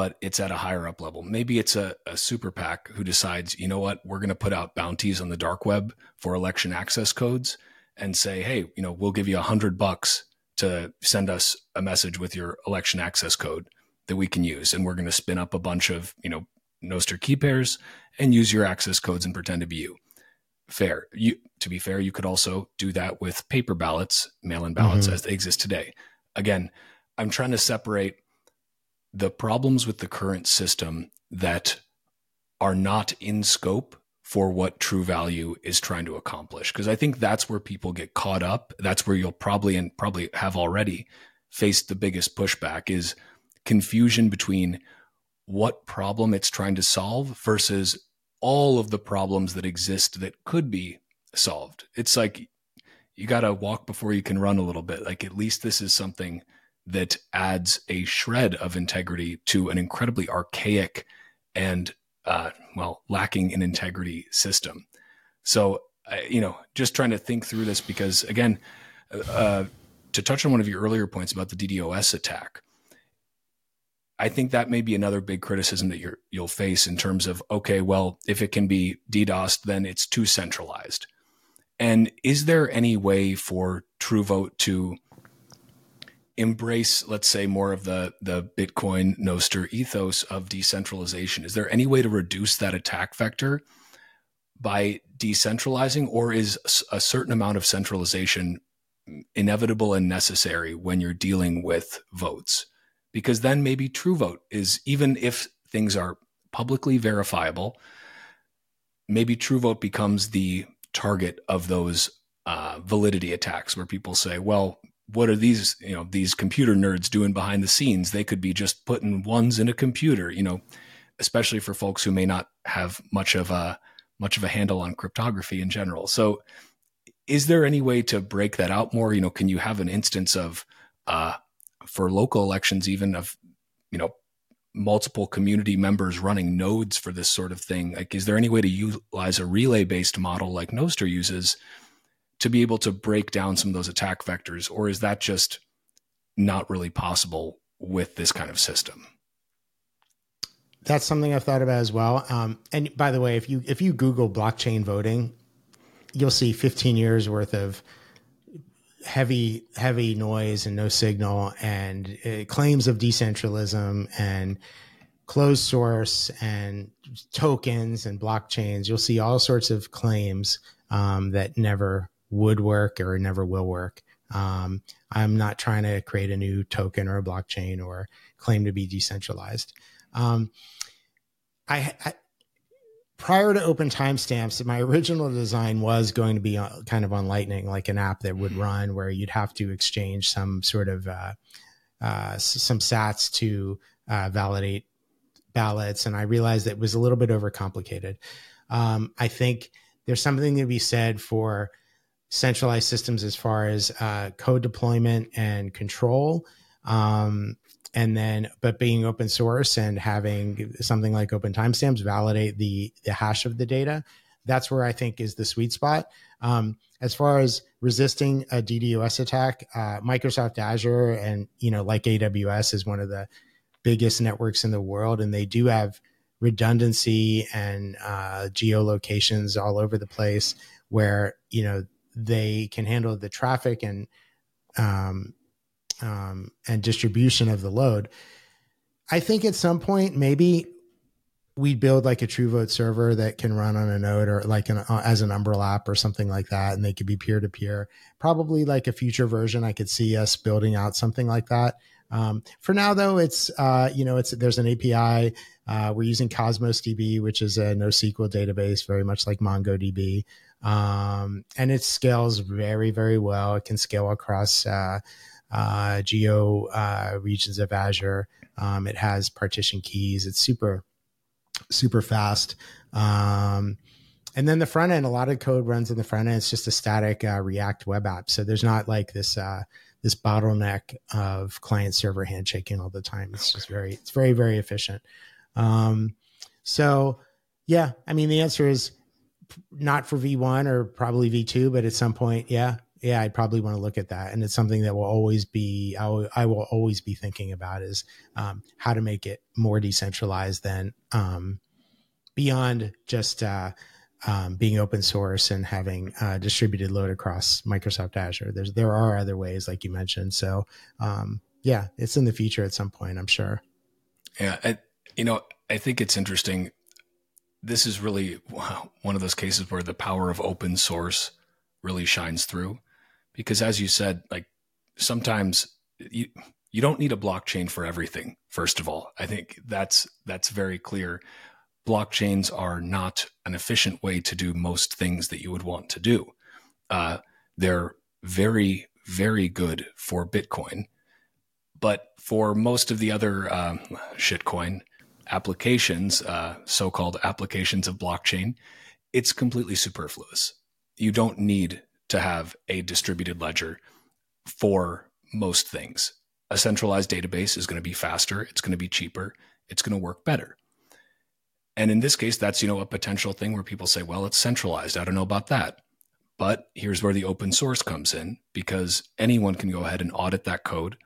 but it's at a higher up level. Maybe it's a, a super PAC who decides, you know what, we're going to put out bounties on the dark web for election access codes and say, hey, you know, we'll give you a hundred bucks to send us a message with your election access code that we can use. And we're going to spin up a bunch of, you know, Nostr key pairs and use your access codes and pretend to be you. Fair. You, to be fair, you could also do that with paper ballots, mail in ballots mm-hmm. as they exist today. Again, I'm trying to separate the problems with the current system that are not in scope for what TrueVote is trying to accomplish because i think that's where people get caught up that's where you'll probably and probably have already faced the biggest pushback is confusion between what problem it's trying to solve versus all of the problems that exist that could be solved it's like you got to walk before you can run a little bit like at least this is something that adds a shred of integrity to an incredibly archaic and uh, well lacking in integrity system. So uh, you know, just trying to think through this because again, uh, to touch on one of your earlier points about the DDoS attack. I think that may be another big criticism that you will face in terms of okay, well, if it can be DDoSed, then it's too centralized. And is there any way for TrueVote to embrace, let's say, more of the the Bitcoin Nostr ethos of decentralization? Is there any way to reduce that attack vector by decentralizing, or is a certain amount of centralization inevitable and necessary when you're dealing with votes? Because then maybe true vote is even if things are publicly verifiable, maybe true vote becomes the target of those uh, validity attacks where people say, well, what are these you know these computer nerds doing behind the scenes? They could be just putting ones in a computer you know especially for folks who may not have much of a much of a handle on cryptography in general. So is there any way to break that out more? You know can you have an instance of uh, for local elections even of you know multiple community members running nodes for this sort of thing like is there any way to utilize a relay based model like nostr uses to be able to break down some of those attack vectors, or is that just not really possible with this kind of system? That's something I've thought about as well. Um, and by the way, if you if you Google blockchain voting, you'll see 15 years worth of heavy heavy noise and no signal and uh, claims of decentralism and closed source and tokens and blockchains. You'll see all sorts of claims um, that never would work or never will work. Um, I'm not trying to create a new token or a blockchain or claim to be decentralized. Um, I, I, prior to OpenTimestamps, my original design was going to be uh, kind of on Lightning, like an app that would run where you'd have to exchange some sort of uh, uh, some sats to uh, validate ballots. And I realized it was a little bit overcomplicated. Um, I think there's something to be said for centralized systems as far as uh, code deployment and control. Um, and then but being open source and having something like OpenTimestamps validate the the hash of the data that's where i think is the sweet spot. Um, as far as resisting a ddos attack uh, microsoft azure and you know like aws is one of the biggest networks in the world and they do have redundancy and uh, geolocations all over the place where you know they can handle the traffic and um, um, and distribution of the load. I think at some point maybe we'd build like a TrueVote server that can run on a node or like an, uh, as an Umbrel app or something like that, and they could be peer to peer. Probably like a future version, I could see us building out something like that. Um, for now, though, it's uh, you know it's there's an API. Uh, we're using Cosmos DB, which is a NoSQL database, very much like MongoDB, um, and it scales very very well. It can scale across uh, geo uh, regions of Azure. Um, it has partition keys. It's super, super fast. Um, and then the front end, a lot of code runs in the front end. It's just a static uh, React web app. So there's not like this uh, this bottleneck of client server handshaking all the time. It's just very it's very very efficient. Um, so yeah, I mean the answer is not for V1 or probably V2, but at some point, yeah, yeah, I'd probably want to look at that. And it's something that will always be, I will, I will always be thinking about is um, how to make it more decentralized than um, beyond just uh, um, being open source and having uh, distributed load across Microsoft Azure. There's, there are other ways, like you mentioned. So um, yeah, it's in the future at some point, I'm sure. Yeah. I, you know, I think it's interesting. This is really one of those cases where the power of open source really shines through because as you said, like sometimes you you don't need a blockchain for everything. First of all, I think that's that's very clear. Blockchains are not an efficient way to do most things that you would want to do. Uh, they're very very good for Bitcoin, but for most of the other uh, shitcoin applications, uh, so-called applications of blockchain, it's completely superfluous. You don't need to have a distributed ledger for most things. A centralized database is going to be faster, it's going to be cheaper, it's going to work better. And in this case, that's you know a potential thing where people say, "Well, it's centralized. I don't know about that." But here's where the open source comes in because anyone can go ahead and audit that code,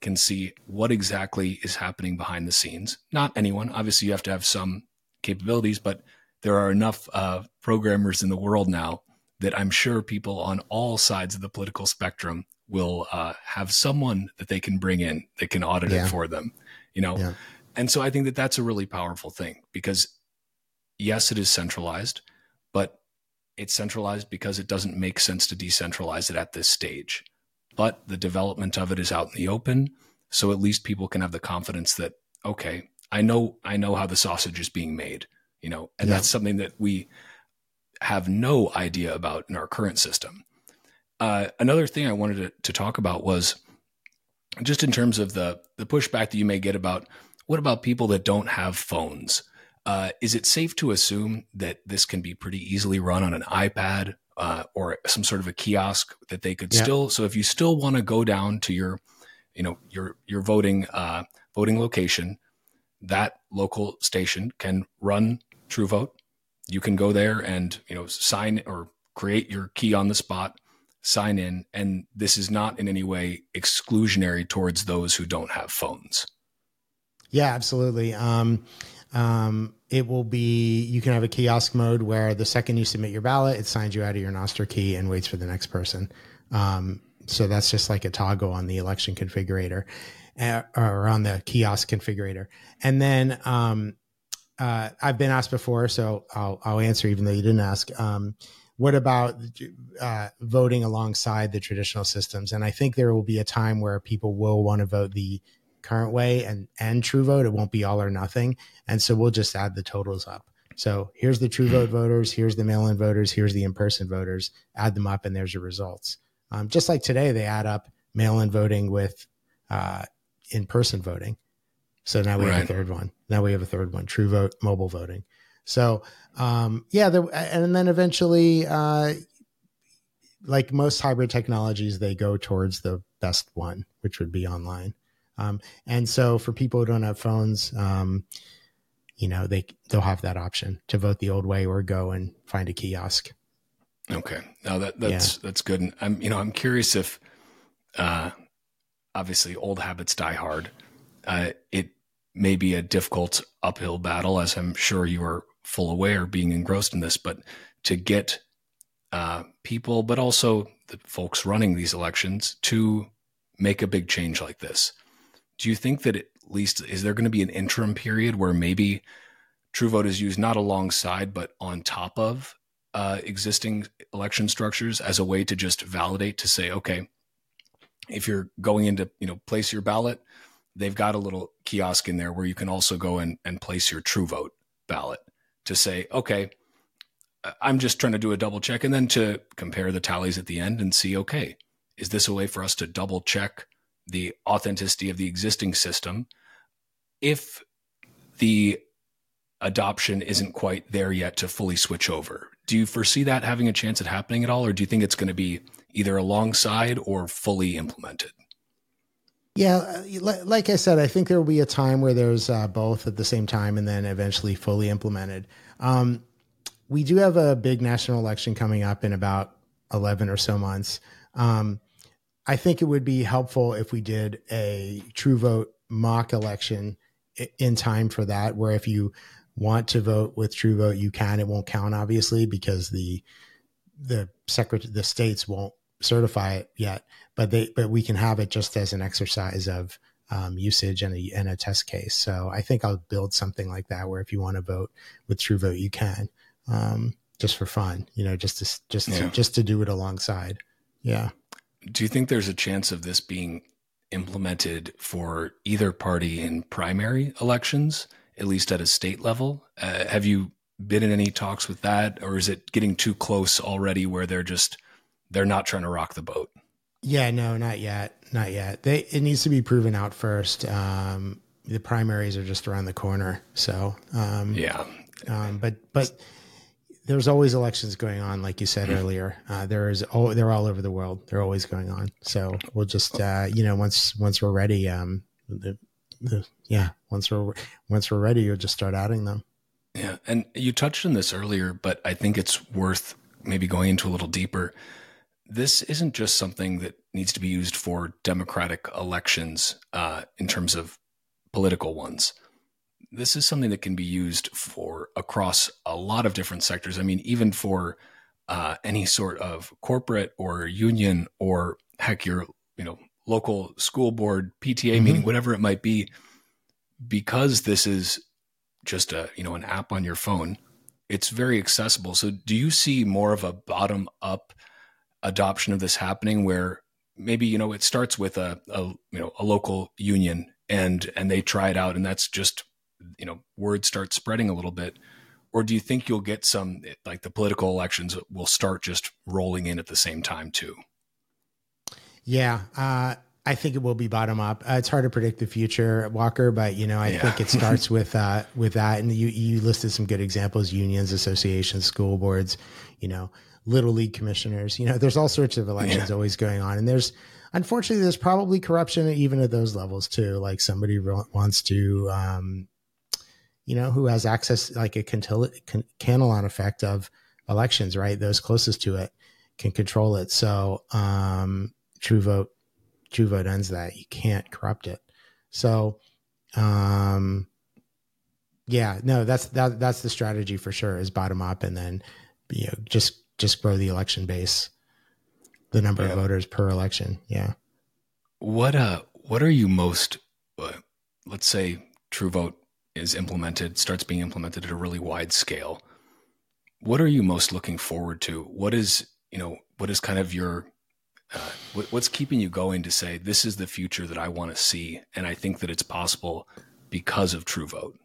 can see what exactly is happening behind the scenes. Not anyone, obviously, you have to have some capabilities, but there are enough uh, programmers in the world now that I'm sure people on all sides of the political spectrum will uh, have someone that they can bring in that can audit yeah. it for them, you know? Yeah. And so I think that that's a really powerful thing because yes, it is centralized, but it's centralized because it doesn't make sense to decentralize it at this stage. But the development of it is out in the open. So at least people can have the confidence that, okay, I know, I know how the sausage is being made, you know, and yeah. that's something that we, have no idea about in our current system. Uh, another thing I wanted to, to, talk about was just in terms of the the pushback that you may get about what about people that don't have phones? Uh, is it safe to assume that this can be pretty easily run on an iPad uh, or some sort of a kiosk that they could yeah. still? So if you still want to go down to your, you know, your your voting uh, voting location, that local station can run TrueVote you can go there and you know sign or create your key on the spot sign in and this is not in any way exclusionary towards those who don't have phones. Yeah absolutely. Um, um, it will be you can have a kiosk mode where the second you submit your ballot it signs you out of your nostr key and waits for the next person. Um, so that's just like a toggle on the election configurator uh, or on the kiosk configurator. And then um, uh, I've been asked before, so I'll, I'll answer even though you didn't ask. Um, what about uh, voting alongside the traditional systems? And I think there will be a time where people will want to vote the current way and and true vote. It won't be all or nothing, and so we'll just add the totals up. So here's the true vote voters, here's the mail in voters, here's the in person voters. Add them up, and there's your results. Um, just like today, they add up mail in voting with uh, in person voting. So now we right. have a third one. Now we have a third one true vote, mobile voting. So, um, yeah, there, and then eventually, uh, like most hybrid technologies, they go towards the best one, which would be online. Um, and so for people who don't have phones, um, you know, they they'll have that option to vote the old way or go and find a kiosk. Okay, now that that's yeah. that's good. And I'm you know I'm curious if, uh, obviously old habits die hard. Uh, it may be a difficult uphill battle, as I'm sure you are full aware, being engrossed in this. But to get uh, people, but also the folks running these elections, to make a big change like this, do you think that at least is there going to be an interim period where maybe True Vote is used not alongside but on top of uh, existing election structures as a way to just validate to say, okay, if you're going into you know place your ballot, they've got a little kiosk in there where you can also go in and place your True Vote ballot to say, okay, I'm just trying to do a double check and then to compare the tallies at the end and see, okay, is this a way for us to double check the authenticity of the existing system if the adoption isn't quite there yet to fully switch over. Do you foresee that having a chance at happening at all, or do you think it's going to be either alongside or fully implemented? Yeah, uh, like I said, I think there will be a time where there's uh, both at the same time and then eventually fully implemented. Um, we do have a big national election coming up in about 11 or so months. Um, I think it would be helpful if we did a true vote mock election in time for that, where if you want to vote with true vote, you can. It won't count, obviously, because the the secretary, the states won't certify it yet. But they, but we can have it just as an exercise of um, usage and a, and a test case. So I think I'll build something like that, where if you want to vote with true vote, you can, um, just for fun, you know, just to just yeah. to, just to do it alongside. Yeah. Do you think there's a chance of this being implemented for either party in primary elections, at least at a state level? Uh, have you been in any talks with that, or is it getting too close already where they're just they're not trying to rock the boat? Yeah, no, not yet, not yet. They it needs to be proven out first. Um, the primaries are just around the corner, so um, yeah. Um, but but there's always elections going on, like you said earlier. Uh, there is, oh, they're all over the world. They're always going on. So we'll just, uh, you know, once once we're ready, um, the, the, yeah, once we're once we're ready, you'll just start adding them. Yeah, and you touched on this earlier, but I think it's worth maybe going into a little deeper. This isn't just something that needs to be used for democratic elections uh, in terms of political ones this is something that can be used for across a lot of different sectors. I mean, even for uh, any sort of corporate or union or heck, your you know local school board PTA mm-hmm. meeting, whatever it might be, because this is just a you know an app on your phone. It's very accessible. So, do you see more of a bottom up adoption of this happening, where maybe you know it starts with a, a you know a local union and and they try it out, and that's just you know word starts spreading a little bit. Or do you think you'll get some like the political elections will start just rolling in at the same time too? Yeah uh, i think it will be bottom up. Uh, it's hard to predict the future walker but you know i yeah. think it starts with uh, with that. And you you listed some good examples unions associations school boards you know little league commissioners you know there's all sorts of elections yeah. always going on and there's unfortunately there's probably corruption even at those levels too like somebody wants to um, you know, who has access like a Cantillon effect of elections, right? Those closest to it can control it. So, um, True Vote, True Vote ends that. You can't corrupt it. So, um, yeah, no, that's that that's the strategy for sure. Is bottom up, and then you know just just grow the election base, the number yeah. of voters per election. Yeah. What uh, what are you most, uh, let's say, True Vote is implemented, starts being implemented at a really wide scale, what are you most looking forward to? What is, you know, what is kind of your, uh, what, what's keeping you going to say, this is the future that I want to see? And I think that it's possible because of True Vote.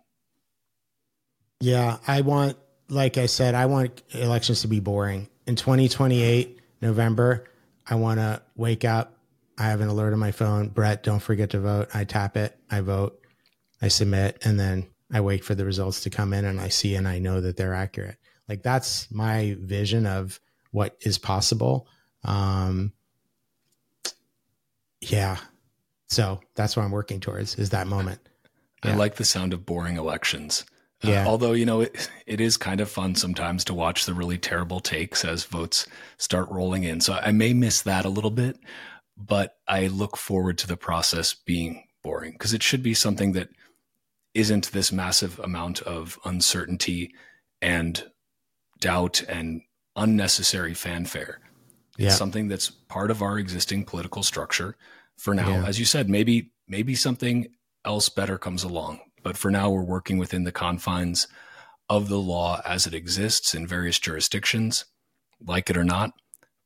Yeah, I want, like I said, I want elections to be boring. In 2028, November, I want to wake up. I have an alert on my phone. Brett, don't forget to vote. I tap it. I vote. I submit, and then I wait for the results to come in, and I see and I know that they're accurate. Like that's my vision of what is possible. Um, yeah. So that's what I'm working towards is that moment. Yeah. I like the sound of boring elections. Uh, yeah. Uh, although, you know, it, it is kind of fun sometimes to watch the really terrible takes as votes start rolling in. So I may miss that a little bit, but I look forward to the process being boring because it should be something that isn't this massive amount of uncertainty and doubt and unnecessary fanfare. It's something that's part of our existing political structure for now. Yeah. As you said, maybe maybe something else better comes along, but for now we're working within the confines of the law as it exists in various jurisdictions, like it or not,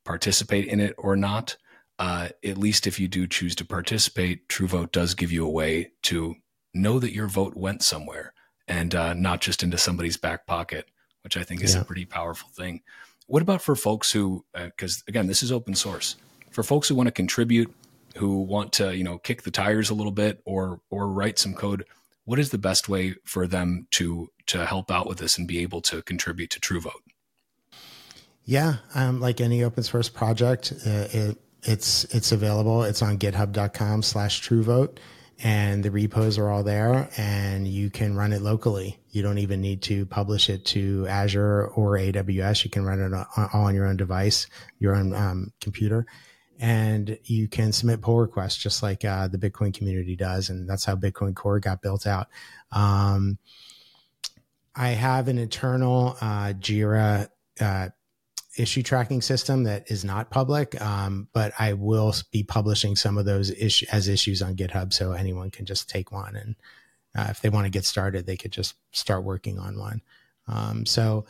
participate in it or not. Uh, at least if you do choose to participate, True Vote does give you a way to know that your vote went somewhere and uh, not just into somebody's back pocket, which I think is yeah. a pretty powerful thing. What about for folks who, because uh, again, this is open source, for folks who want to contribute, who want to, you know, kick the tires a little bit or or write some code, what is the best way for them to to help out with this and be able to contribute to TrueVote? Yeah, um, like any open source project, uh, it, it's it's available. It's on GitHub.com/TrueVote and the repos are all there and you can run it locally. You don't even need to publish it to Azure or AWS. You can run it all on your own device, your own um, computer, and you can submit pull requests just like uh, the Bitcoin community does. And that's how Bitcoin Core got built out. Um, I have an internal uh, Jira uh, issue tracking system that is not public, um, but I will be publishing some of those issues as issues on GitHub, so anyone can just take one, and uh, if they want to get started, they could just start working on one. Um, so,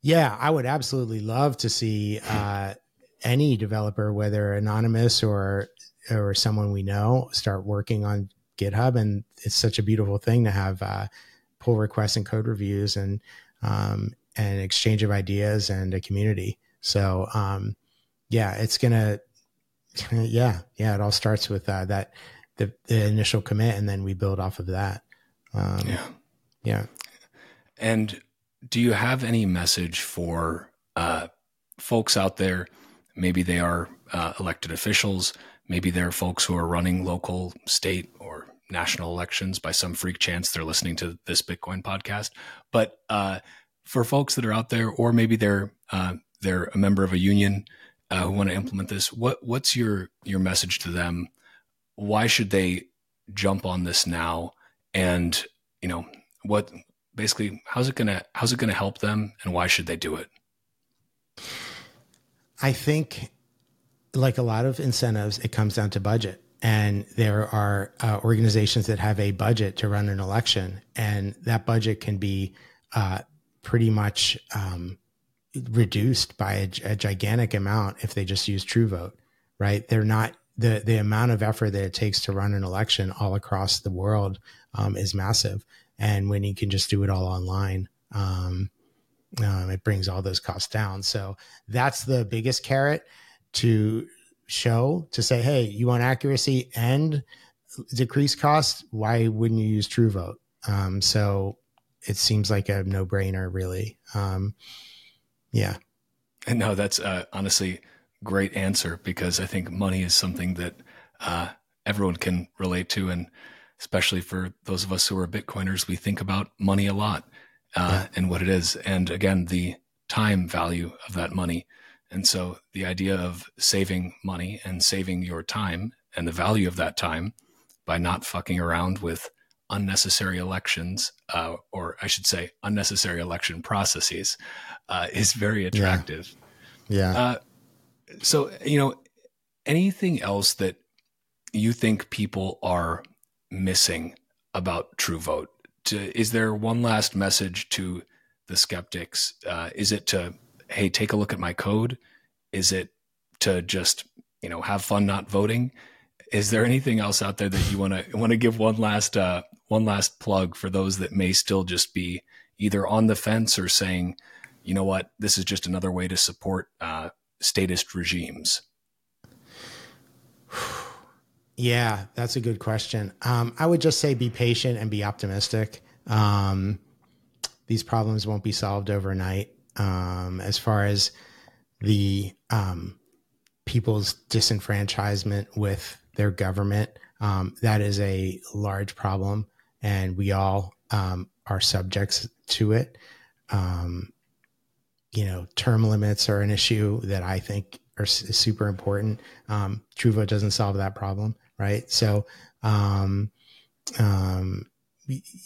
yeah, I would absolutely love to see uh, any developer, whether anonymous or or someone we know, start working on GitHub, and it's such a beautiful thing to have uh, pull requests and code reviews and um, an exchange of ideas and a community. So, um, yeah, it's gonna, yeah, yeah, it all starts with uh, that the, the, initial commit, and then we build off of that. Um, yeah, yeah. And do you have any message for uh, folks out there? Maybe they are uh, elected officials. Maybe they're folks who are running local, state, or national elections. By some freak chance, they're listening to this Bitcoin podcast. But uh, for folks that are out there, or maybe they're uh, they're a member of a union uh, who want to implement this, what what's your your message to them? Why should they jump on this now? And you know what basically how's it gonna how's it gonna help them, and why should they do it? I think, like a lot of incentives, it comes down to budget. And there are uh, organizations that have a budget to run an election, and that budget can be uh, pretty much um, reduced by a, a, gigantic amount if they just use TrueVote, right? They're not the the amount of effort that it takes to run an election all across the world um, is massive, and when you can just do it all online, um, um, it brings all those costs down. So that's the biggest carrot to show to say, hey, you want accuracy and decrease cost? Why wouldn't you use TrueVote? Um, so it seems like a no brainer, really. Um, yeah. And no, that's uh, honestly great answer because I think money is something that uh, everyone can relate to, and especially for those of us who are Bitcoiners, we think about money a lot uh, and what it is, and again, the time value of that money. And so, the idea of saving money and saving your time and the value of that time by not fucking around with unnecessary elections, uh, or I should say, unnecessary election processes, uh, is very attractive. Yeah. yeah. Uh, so, you know, anything else that you think people are missing about TrueVote? To, is there one last message to the skeptics? Uh, is it to, hey, take a look at my code? Is it to just, you know, have fun not voting? Is there anything else out there that you want to want to give one last uh, one last plug for those that may still just be either on the fence or saying, you know what, this is just another way to support uh, statist regimes? Yeah, that's a good question. Um, I would just say be patient and be optimistic. Um, these problems won't be solved overnight. Um, as far as the um, people's disenfranchisement with their government, um, that is a large problem, and we all um, are subjects to it. you know, term limits are an issue that I think are super important. Um, True Vote doesn't solve that problem, right? So, um, um,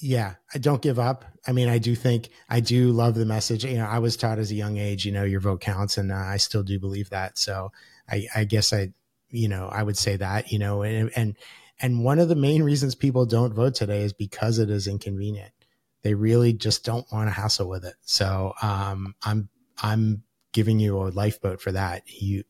yeah, I don't give up. I mean, I do think I do love the message. You know, I was taught as a young age, you know, your vote counts, and uh, I still do believe that. So, I, I guess I, you know, I would say that, you know, and and and one of the main reasons people don't vote today is because it is inconvenient. They really just don't want to hassle with it. So, um, I'm I'm giving you a lifeboat for that. You,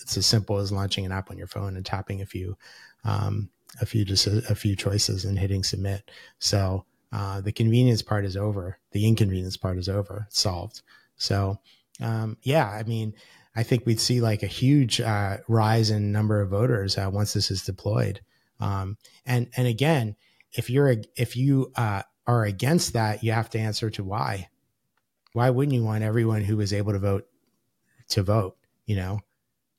it's as simple as launching an app on your phone and tapping a few, um, a few just a, few choices and hitting submit. So uh, the convenience part is over. The inconvenience part is over. Solved. So um, yeah, I mean, I think we'd see like a huge uh, rise in number of voters uh, once this is deployed. Um, and and again, if you're if you uh, are against that, you have to answer to why. Why wouldn't you want everyone who was able to vote to vote. You know,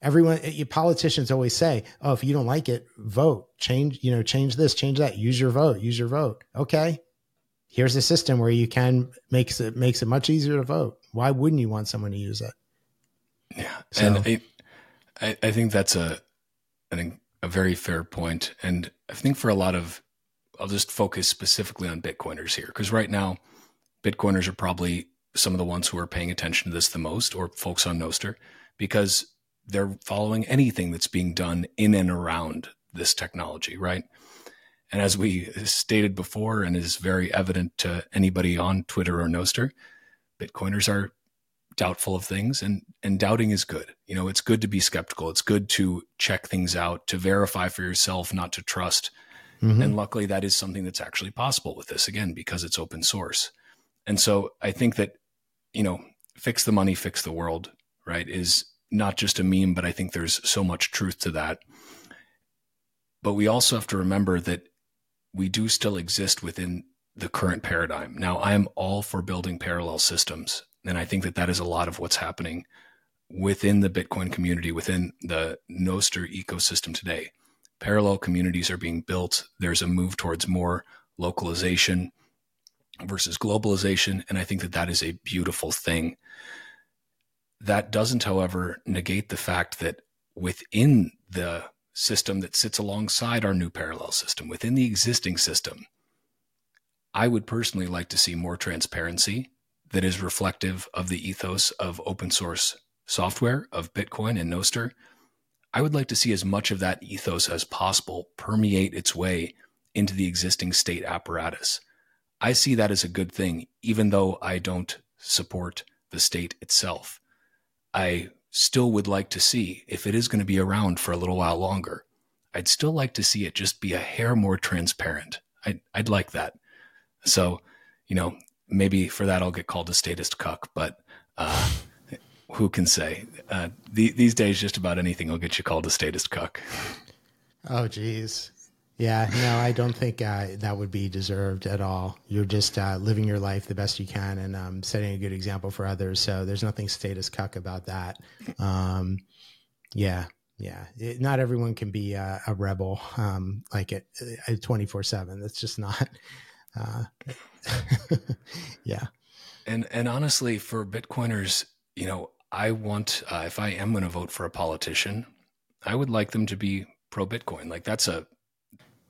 everyone, eh, politicians always say, "Oh, if you don't like it, vote. Change. You know, change this, change that. Use your vote. Use your vote." Okay, here's a system where you can makes it makes it much easier to vote. Why wouldn't you want someone to use it? Yeah, so, and I, I think that's a an, a very fair point, and I think for a lot of, I'll just focus specifically on Bitcoiners here because right now, Bitcoiners are probably some of the ones who are paying attention to this the most, or folks on Nostr, because they're following anything that's being done in and around this technology, right? And as we stated before, and is very evident to anybody on Twitter or Nostr, Bitcoiners are doubtful of things, and and doubting is good. You know, it's good to be skeptical. It's good to check things out, to verify for yourself, not to trust. Mm-hmm. And luckily, that is something that's actually possible with this again because it's open source. And so I think that you know, fix the money, fix the world, right, is not just a meme, but I think there's so much truth to that. But we also have to remember that we do still exist within the current paradigm. Now, I am all for building parallel systems. And I think that that is a lot of what's happening within the Bitcoin community, within the Nostr ecosystem today. Parallel communities are being built. There's a move towards more localization versus globalization. And I think that that is a beautiful thing. That doesn't, however, negate the fact that within the system that sits alongside our new parallel system, within the existing system, I would personally like to see more transparency that is reflective of the ethos of open source software, of Bitcoin and Nostr. I would like to see as much of that ethos as possible permeate its way into the existing state apparatus. I see that as a good thing, even though I don't support the state itself. I still would like to see if it is going to be around for a little while longer. I'd still like to see it just be a hair more transparent. I'd, I'd like that. So, you know, maybe for that I'll get called a statist cuck, but uh, who can say? Uh, the, these days, just about anything will get you called a statist cuck. Oh, geez. Yeah, no, I don't think uh, that would be deserved at all. You're just uh, living your life the best you can and um, setting a good example for others. So there's nothing status cuck about that. Um, yeah, yeah. It, not everyone can be uh, a rebel um, like it twenty four seven. That's just not. Uh, yeah. And and honestly, for Bitcoiners, you know, I want uh, if I am going to vote for a politician, I would like them to be pro Bitcoin. Like that's a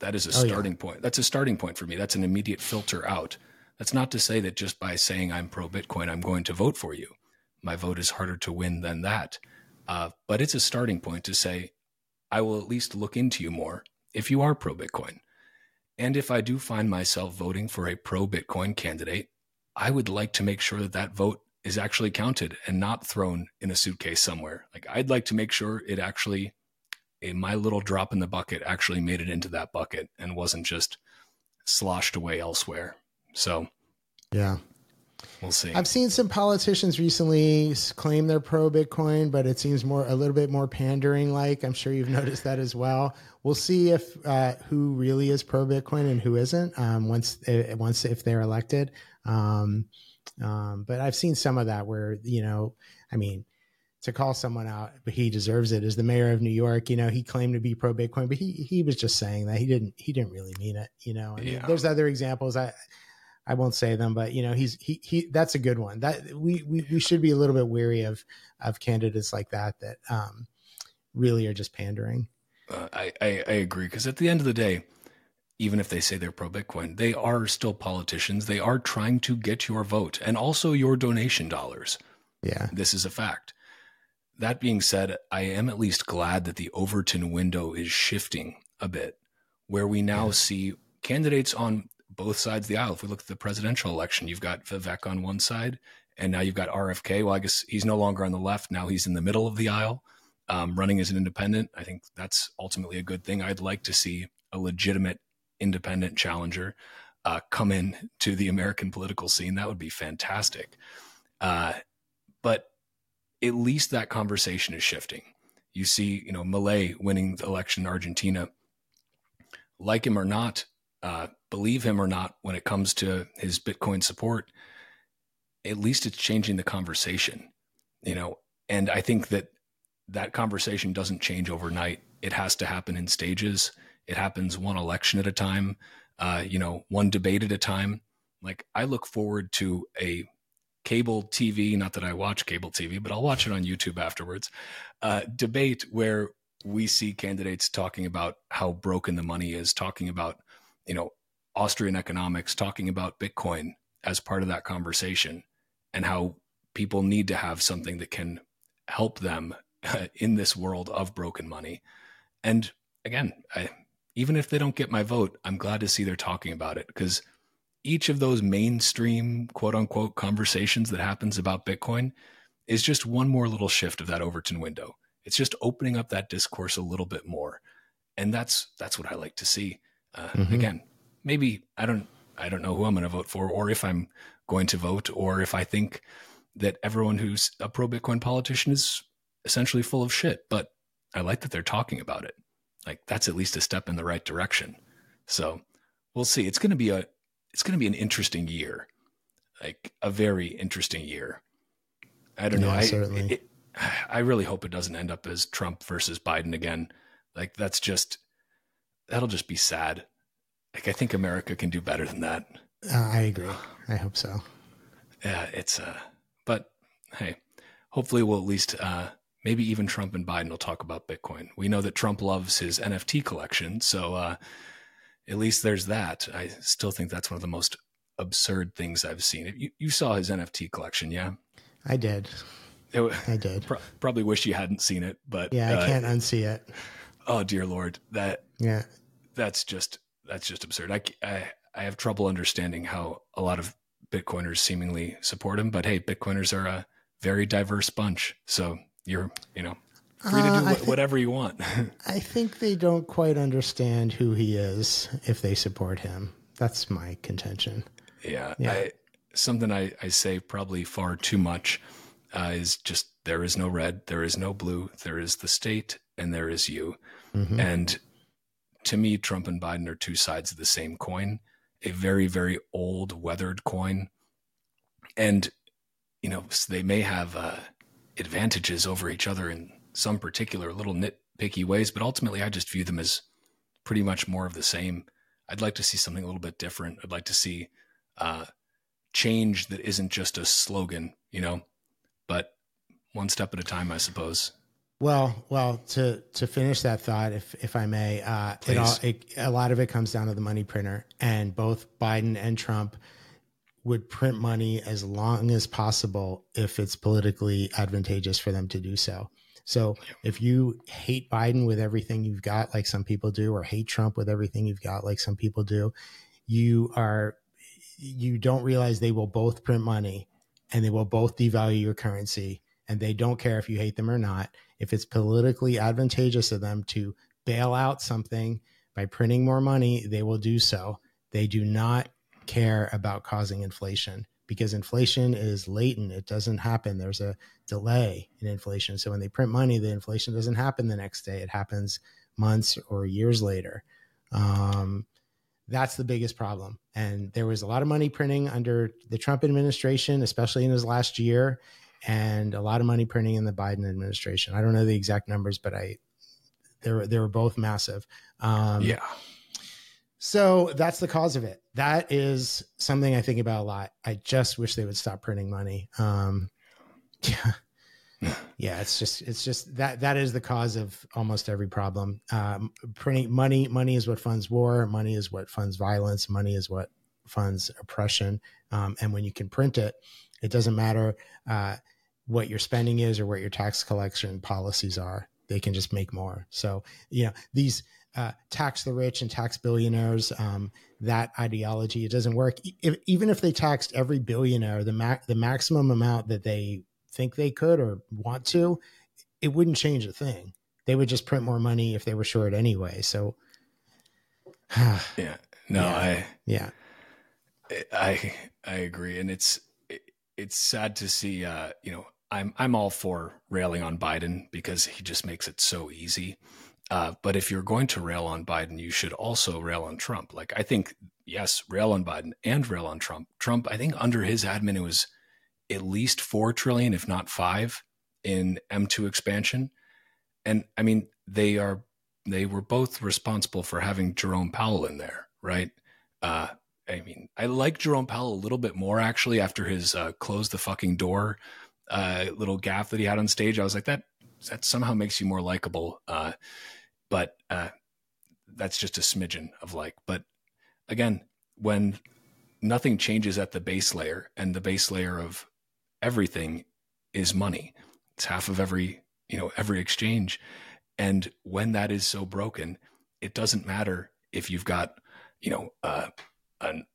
that is a oh, starting yeah. point. That's a starting point for me. That's an immediate filter out. That's not to say that just by saying I'm pro Bitcoin, I'm going to vote for you. My vote is harder to win than that. Uh, but it's a starting point to say, I will at least look into you more if you are pro Bitcoin. And if I do find myself voting for a pro Bitcoin candidate, I would like to make sure that that vote is actually counted and not thrown in a suitcase somewhere. Like I'd like to make sure it actually my little drop in the bucket actually made it into that bucket and wasn't just sloshed away elsewhere. So, yeah. we'll see. I've seen some politicians recently claim they're pro Bitcoin, but it seems more a little bit more pandering. Like I'm sure you've noticed that as well. We'll see if uh, who really is pro Bitcoin and who isn't um, once uh, once if they're elected. Um, um, but I've seen some of that where you know, I mean, to call someone out, but he deserves it. As the mayor of New York, you know, he claimed to be pro Bitcoin, but he he was just saying that he didn't he didn't really mean it. You know, I mean, Yeah. there's other examples. I I won't say them, but you know, he's he he. That's a good one. That we we we should be a little bit weary of of candidates like that that um really are just pandering. Uh, I, I, I agree because at the end of the day, even if they say they're pro Bitcoin, they are still politicians. They are trying to get your vote and also your donation dollars. Yeah, This is a fact. That being said, I am at least glad that the Overton window is shifting a bit, where we now Yeah. see candidates on both sides of the aisle. If we look at the presidential election, you've got Vivek on one side, and now you've got RFK. Well, I guess he's no longer on the left. Now he's in the middle of the aisle, um, running as an independent. I think that's ultimately a good thing. I'd like to see a legitimate independent challenger uh, come in to the American political scene. That would be fantastic. Uh, but at least that conversation is shifting. You see, you know, Milei winning the election in Argentina. Like him or not, uh, believe him or not, when it comes to his Bitcoin support, at least it's changing the conversation, you know. And I think that that conversation doesn't change overnight. It has to happen in stages. It happens one election at a time, uh, you know, one debate at a time. Like I look forward to a cable TV, not that I watch cable TV, but I'll watch it on YouTube afterwards. Uh, debate where we see candidates talking about how broken the money is, talking about, you know, Austrian economics, talking about Bitcoin as part of that conversation and how people need to have something that can help them in this world of broken money. And again, I, even if they don't get my vote, I'm glad to see they're talking about it because each of those mainstream quote unquote conversations that happens about Bitcoin is just one more little shift of that Overton window. It's just opening up that discourse a little bit more, and that's that's what I like to see. Uh, Mhm. Again, maybe I don't I don't know who I'm going to vote for, or if I'm going to vote, or if I think that everyone who's a pro Bitcoin politician is essentially full of shit. But I like that they're talking about it. Like that's at least a step in the right direction. So we'll see. It's going to be a it's going to be an interesting year, like a very interesting year. I don't know. I certainly. It, I really hope it doesn't end up as Trump versus Biden again. Like that's just that'll just be sad. Like I think America can do better than that. uh, I agree. I hope so. Yeah, it's uh but hey, hopefully we'll at least uh maybe even Trump and Biden will talk about Bitcoin. We know that Trump loves his NFT collection, so uh at least there's that. I still think that's one of the most absurd things I've seen. You you saw his NFT collection, yeah? I did. It, I did. pro- probably wish you hadn't seen it, but Yeah, I uh, can't unsee it. Oh dear lord, that Yeah. that's just that's just absurd. I, I I have trouble understanding how a lot of Bitcoiners seemingly support him, but hey, Bitcoiners are a very diverse bunch, so you're you know free to do Uh, wh- thi- whatever you want. I think they don't quite understand who he is if they support him. That's my contention. yeah, Yeah. I, something I, I say probably far too much uh, is just there is no red, there is no blue, there is the state, and there is you. Mhm. And to me, Trump and Biden are two sides of the same coin, a very, very old, weathered coin. And, you know, they may have uh, advantages over each other in some particular little nitpicky ways, but ultimately I just view them as pretty much more of the same. I'd like to see something a little bit different. I'd like to see uh, change that isn't just a slogan, you know, but one step at a time, I suppose. Well, well, to to finish that thought, if if I may, uh, it all it, a lot of it comes down to the money printer, and both Biden and Trump would print money as long as possible if it's politically advantageous for them to do so. So if you hate Biden with everything you've got, like some people do, or hate Trump with everything you've got, like some people do, you are you don't realize they will both print money and they will both devalue your currency and they don't care if you hate them or not. If it's politically advantageous to them to bail out something by printing more money they will do so. They do not care about causing inflation because inflation is latent. It doesn't happen. There's a delay in inflation. So when they print money, the inflation doesn't happen the next day. It happens months or years later. Um, that's the biggest problem. And there was a lot of money printing under the Trump administration, especially in his last year, and a lot of money printing in the Biden administration. I don't know the exact numbers, but I they were they were both massive. Um, yeah. So that's the cause of it. That is something I think about a lot. I just wish they would stop printing money. Um, yeah yeah, it's just it's just that that is the cause of almost every problem. Um, printing money, money is what funds war. Money is what funds violence. Money is what funds oppression. Um, and when you can print it, it doesn't matter uh, what your spending is or what your tax collection policies are. They can just make more. So you know these uh, tax the rich and tax billionaires. Um, that ideology it doesn't work. If, even if they taxed every billionaire, the ma- the maximum amount that they think they could or want to, it wouldn't change a thing. They would just print more money if they were short anyway. So, yeah, no, yeah, I, yeah, I, I agree. And it's, it's sad to see, uh, you know, I'm, I'm all for railing on Biden because he just makes it so easy. Uh, but if you're going to rail on Biden, you should also rail on Trump. Like, I think, yes, rail on Biden and rail on Trump. Trump, I think under his admin, it was at least 4 trillion if not 5 in M2 expansion and I mean they are they were both responsible for having Jerome Powell in there right uh, I mean I like Jerome Powell a little bit more actually after his uh, close the fucking door uh, little gaffe that he had on stage I was like that that somehow makes you more likable uh, but uh, that's just a smidgen of like but again when nothing changes at the base layer and the base layer of everything is money. It's half of every, you know, every exchange. And when that is so broken, it doesn't matter if you've got, you know, uh, an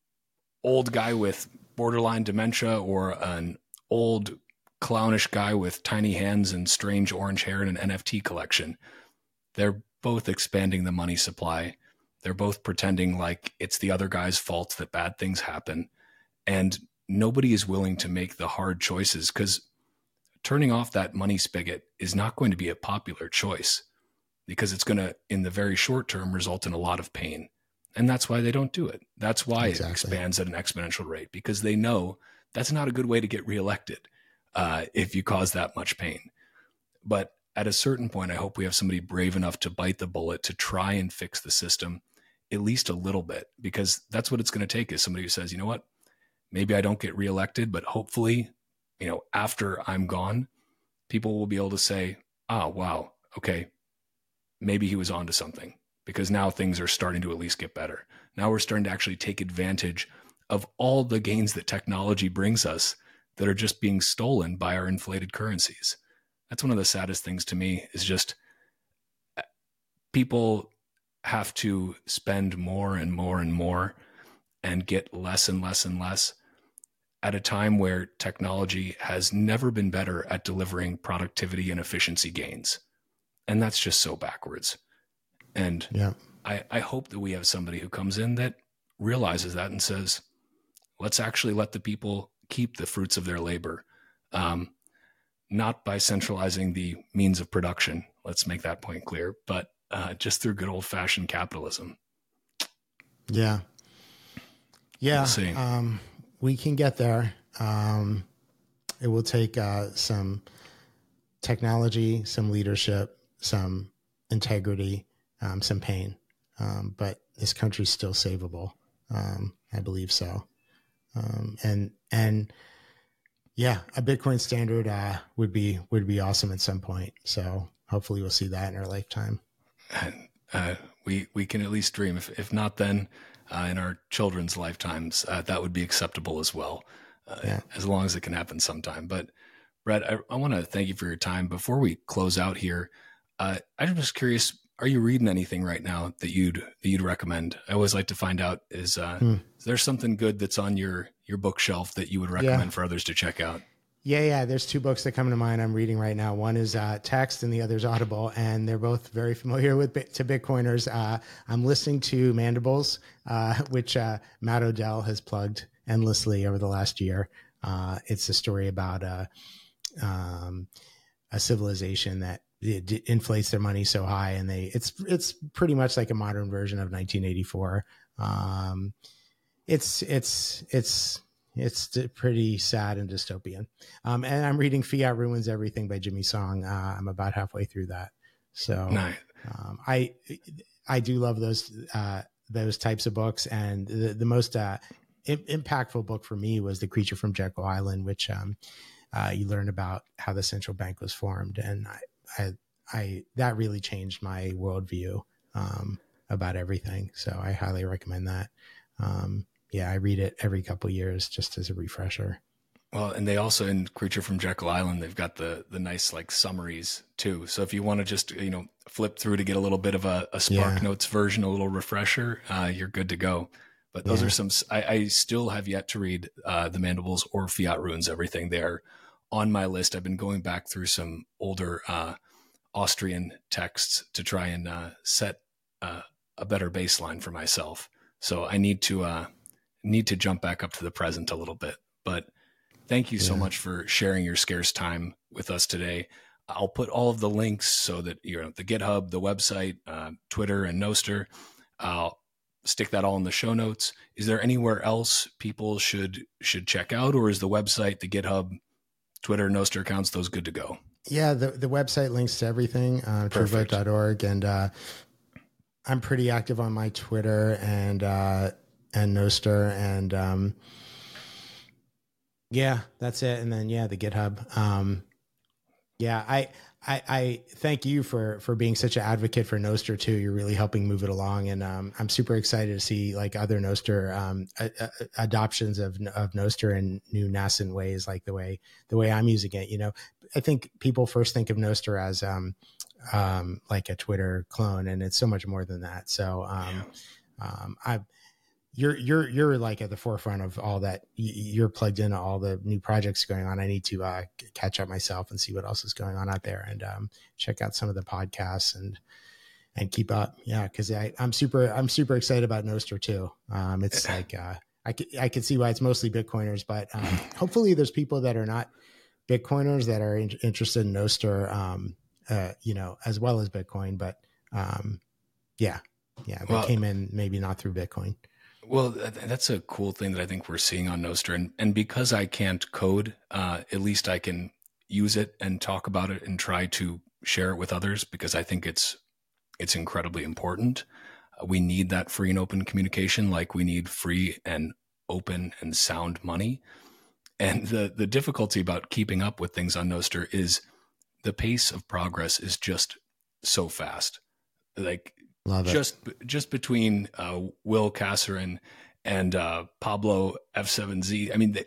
old guy with borderline dementia or an old clownish guy with tiny hands and strange orange hair and an NFT collection. They're both expanding the money supply. They're both pretending like it's the other guy's fault that bad things happen. And nobody is willing to make the hard choices because turning off that money spigot is not going to be a popular choice because it's going to, in the very short term, result in a lot of pain. And that's why they don't do it. That's why exactly. it expands at an exponential rate because they know that's not a good way to get reelected uh, if you cause that much pain. But at a certain point, I hope we have somebody brave enough to bite the bullet to try and fix the system at least a little bit because that's what it's going to take is somebody who says, you know what, maybe I don't get reelected, but hopefully, you know, after I'm gone, people will be able to say, oh, wow, okay, maybe he was onto something because now things are starting to at least get better. Now we're starting to actually take advantage of all the gains that technology brings us that are just being stolen by our inflated currencies. That's one of the saddest things to me is just uh, people have to spend more and more and more and get less and less and less at a time where technology has never been better at delivering productivity and efficiency gains. And that's just so backwards. And yeah. I, I hope that we have somebody who comes in that realizes that and says, let's actually let the people keep the fruits of their labor, um, not by centralizing the means of production. Let's make that point clear, but uh, just through good old fashioned capitalism. Yeah. Yeah, um, we can get there. Um, it will take uh, some technology, some leadership, some integrity, um, some pain, um, but this country's still savable. Um, I believe so, um, and and yeah, a Bitcoin standard uh, would be would be awesome at some point. So hopefully, we'll see that in our lifetime. Uh, we we can at least dream. If if not, then uh, in our children's lifetimes, uh, that would be acceptable as well, uh, yeah. as long as it can happen sometime. But Brett, I, I want to thank you for your time. Before we close out here, uh, I'm just curious: Are you reading anything right now that you'd that you'd recommend? I always like to find out is, uh, hmm. is there something good that's on your your bookshelf that you would recommend yeah. for others to check out? Yeah, yeah. There's two books that come to mind. I'm reading right now. One is uh, Text, and the other is Audible, and they're both very familiar with to Bitcoiners. Uh, I'm listening to Mandibles, uh, which uh, Matt Odell has plugged endlessly over the last year. Uh, it's a story about a um, a civilization that inflates their money so high, and they it's it's pretty much like a modern version of 1984. Um, it's it's it's it's pretty sad and dystopian. Um, and I'm reading Fiat Ruins Everything by Jimmy Song. Uh, I'm about halfway through that. So nice. um, I I do love those uh, those types of books, and the, the most uh, impactful book for me was The Creature from Jekyll Island, which um, uh, you learn about how the central bank was formed, and I, I, I that really changed my worldview um, about everything. So I highly recommend that. Um, yeah, I read it every couple years just as a refresher. Well, and they also in Creature from Jekyll Island, they've got the the nice like summaries too. So if you want to just you know flip through to get a little bit of a, a Spark yeah. Notes version, a little refresher, uh, you're good to go. But those yeah. are some. I, I, still have yet to read uh, the Mandibles or Fiat Ruins Everything. They're on my list. I've been going back through some older uh, Austrian texts to try and uh, set uh, a better baseline for myself. So I need to uh, need to jump back up to the present a little bit. But thank you yeah. so much for sharing your scarce time with us today. I'll put all of the links so that you know the GitHub, the website, uh, Twitter, and Nostr. I'll stick that all in the show notes. Is there anywhere else people should should check out, or is the website, the GitHub, Twitter, Nostr accounts those good to go? Yeah, the the website links to everything, uh, truevote.org, and uh, I'm pretty active on my Twitter and uh, and Nostr, and um, yeah, that's it. And then yeah, the GitHub. Um, yeah, I, I, I thank you for for being such an advocate for Nostr too. You're really helping move it along, and um, I'm super excited to see like other Nostr um, a, a, adoptions of of Nostr in new nascent ways, like the way the way I'm using it. You know, I think people first think of Nostr as um, um, like a Twitter clone, and it's so much more than that. So um, yeah. um, I you're you're you're like at the forefront of all that. You're plugged into all the new projects going on. I need to uh, catch up myself and see what else is going on out there, and um, check out some of the podcasts and and keep up. Yeah, because I'm super I'm super excited about Nostr too. Um, it's like uh, I can, I can see why it's mostly Bitcoiners, but um, hopefully there's people that are not Bitcoiners that are in, interested in Nostr, um, uh, you know, as well as Bitcoin. But um, yeah, yeah, they well, came in maybe not through Bitcoin. Well, that's a cool thing that I think we're seeing on Nostr, and and because I can't code, uh, at least I can use it and talk about it and try to share it with others because I think it's it's incredibly important. Uh, we need that free and open communication, like we need free and open and sound money. And the the difficulty about keeping up with things on Nostr is the pace of progress is just so fast. Like Love just just between uh, Will Casarin and uh, Pablo F7Z. I mean, they,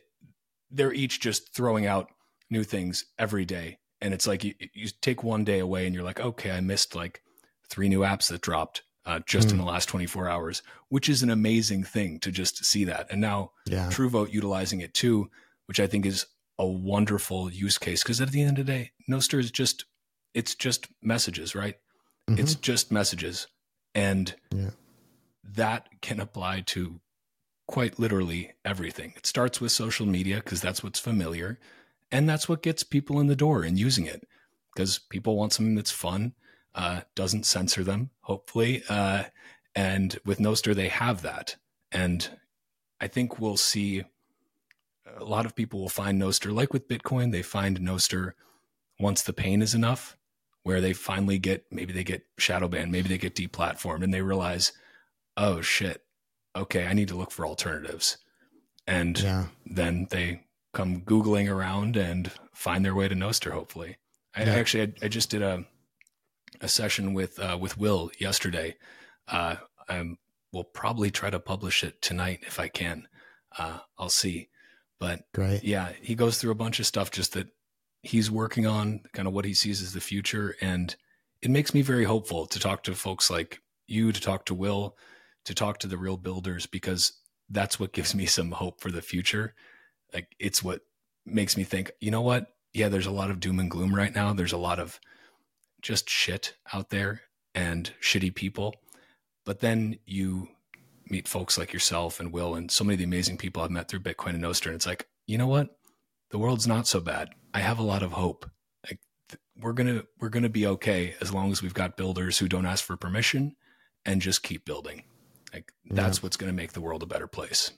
they're each just throwing out new things every day, and it's like you, you, take one day away, and you're like, okay, I missed like three new apps that dropped uh, just mm. in hmm. the last 24 hours, which is an amazing thing to just see that. And now yeah. TrueVote utilizing it too, which I think is a wonderful use case because at the end of the day, Nostr is just it's just messages, right? Mm-hmm. It's just messages and yeah. that can apply to quite literally everything. It starts with social media because that's what's familiar. And that's what gets people in the door and using it because people want something that's fun, uh, doesn't censor them, hopefully. Uh, and with Nostr, they have that. And I think we'll see a lot of people will find Nostr, like with Bitcoin, they find Nostr once the pain is enough where they finally get maybe they get shadow banned, maybe they get deplatformed, and they realize, oh shit, okay, I need to look for alternatives, and yeah. then they come googling around and find their way to Nostr. Hopefully, I yeah. actually I, I, just did a a session with uh, with Will yesterday. Uh, I will probably try to publish it tonight if I can. Uh, I'll see, but Great. yeah, he goes through a bunch of stuff just that he's working on, kind of what he sees as the future. And it makes me very hopeful to talk to folks like you, to talk to Will, to talk to the real builders, because that's what gives me some hope for the future. Like it's what makes me think, you know what? Yeah, there's a lot of doom and gloom right now. There's a lot of just shit out there and shitty people. But then you meet folks like yourself and Will and so many of the amazing people I've met through Bitcoin and Nostr. And it's like, you know what? The world's not so bad. I have a lot of hope. Like we're gonna we're gonna be okay as long as we've got builders who don't ask for permission and just keep building. Like that's yeah. what's gonna make the world a better place.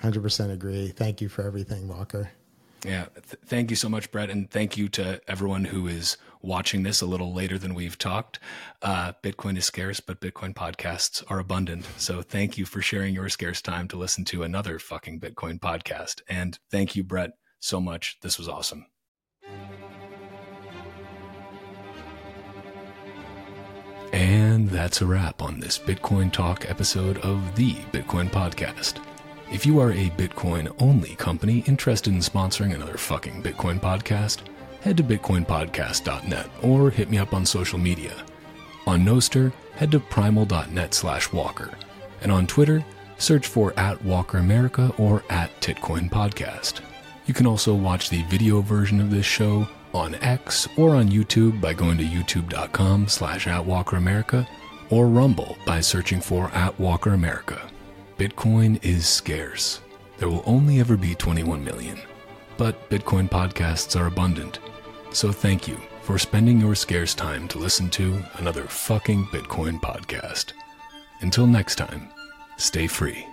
Hundred percent agree. Thank you for everything, Walker. Yeah. Th- thank you so much, Brett. And thank you to everyone who is watching this a little later than we've talked. Uh, Bitcoin is scarce, but Bitcoin podcasts are abundant. So thank you for sharing your scarce time to listen to another fucking Bitcoin podcast. And thank you, Brett, so much. This was awesome. And that's a wrap on this Bitcoin Talk episode of the Bitcoin Podcast. If you are a Bitcoin only company interested in sponsoring another fucking Bitcoin podcast, head to bitcoinpodcast.net or hit me up on social media. On Nostr, head to primal.net slash walker. And on Twitter, search for at Walker America or at Titcoin Podcast. You can also watch the video version of this show on X or on YouTube by going to youtube.com slash at Walker America or Rumble by searching for at Walker America. Bitcoin is scarce. There will only ever be 21 million. But Bitcoin podcasts are abundant. So thank you for spending your scarce time to listen to another fucking Bitcoin podcast. Until next time, stay free.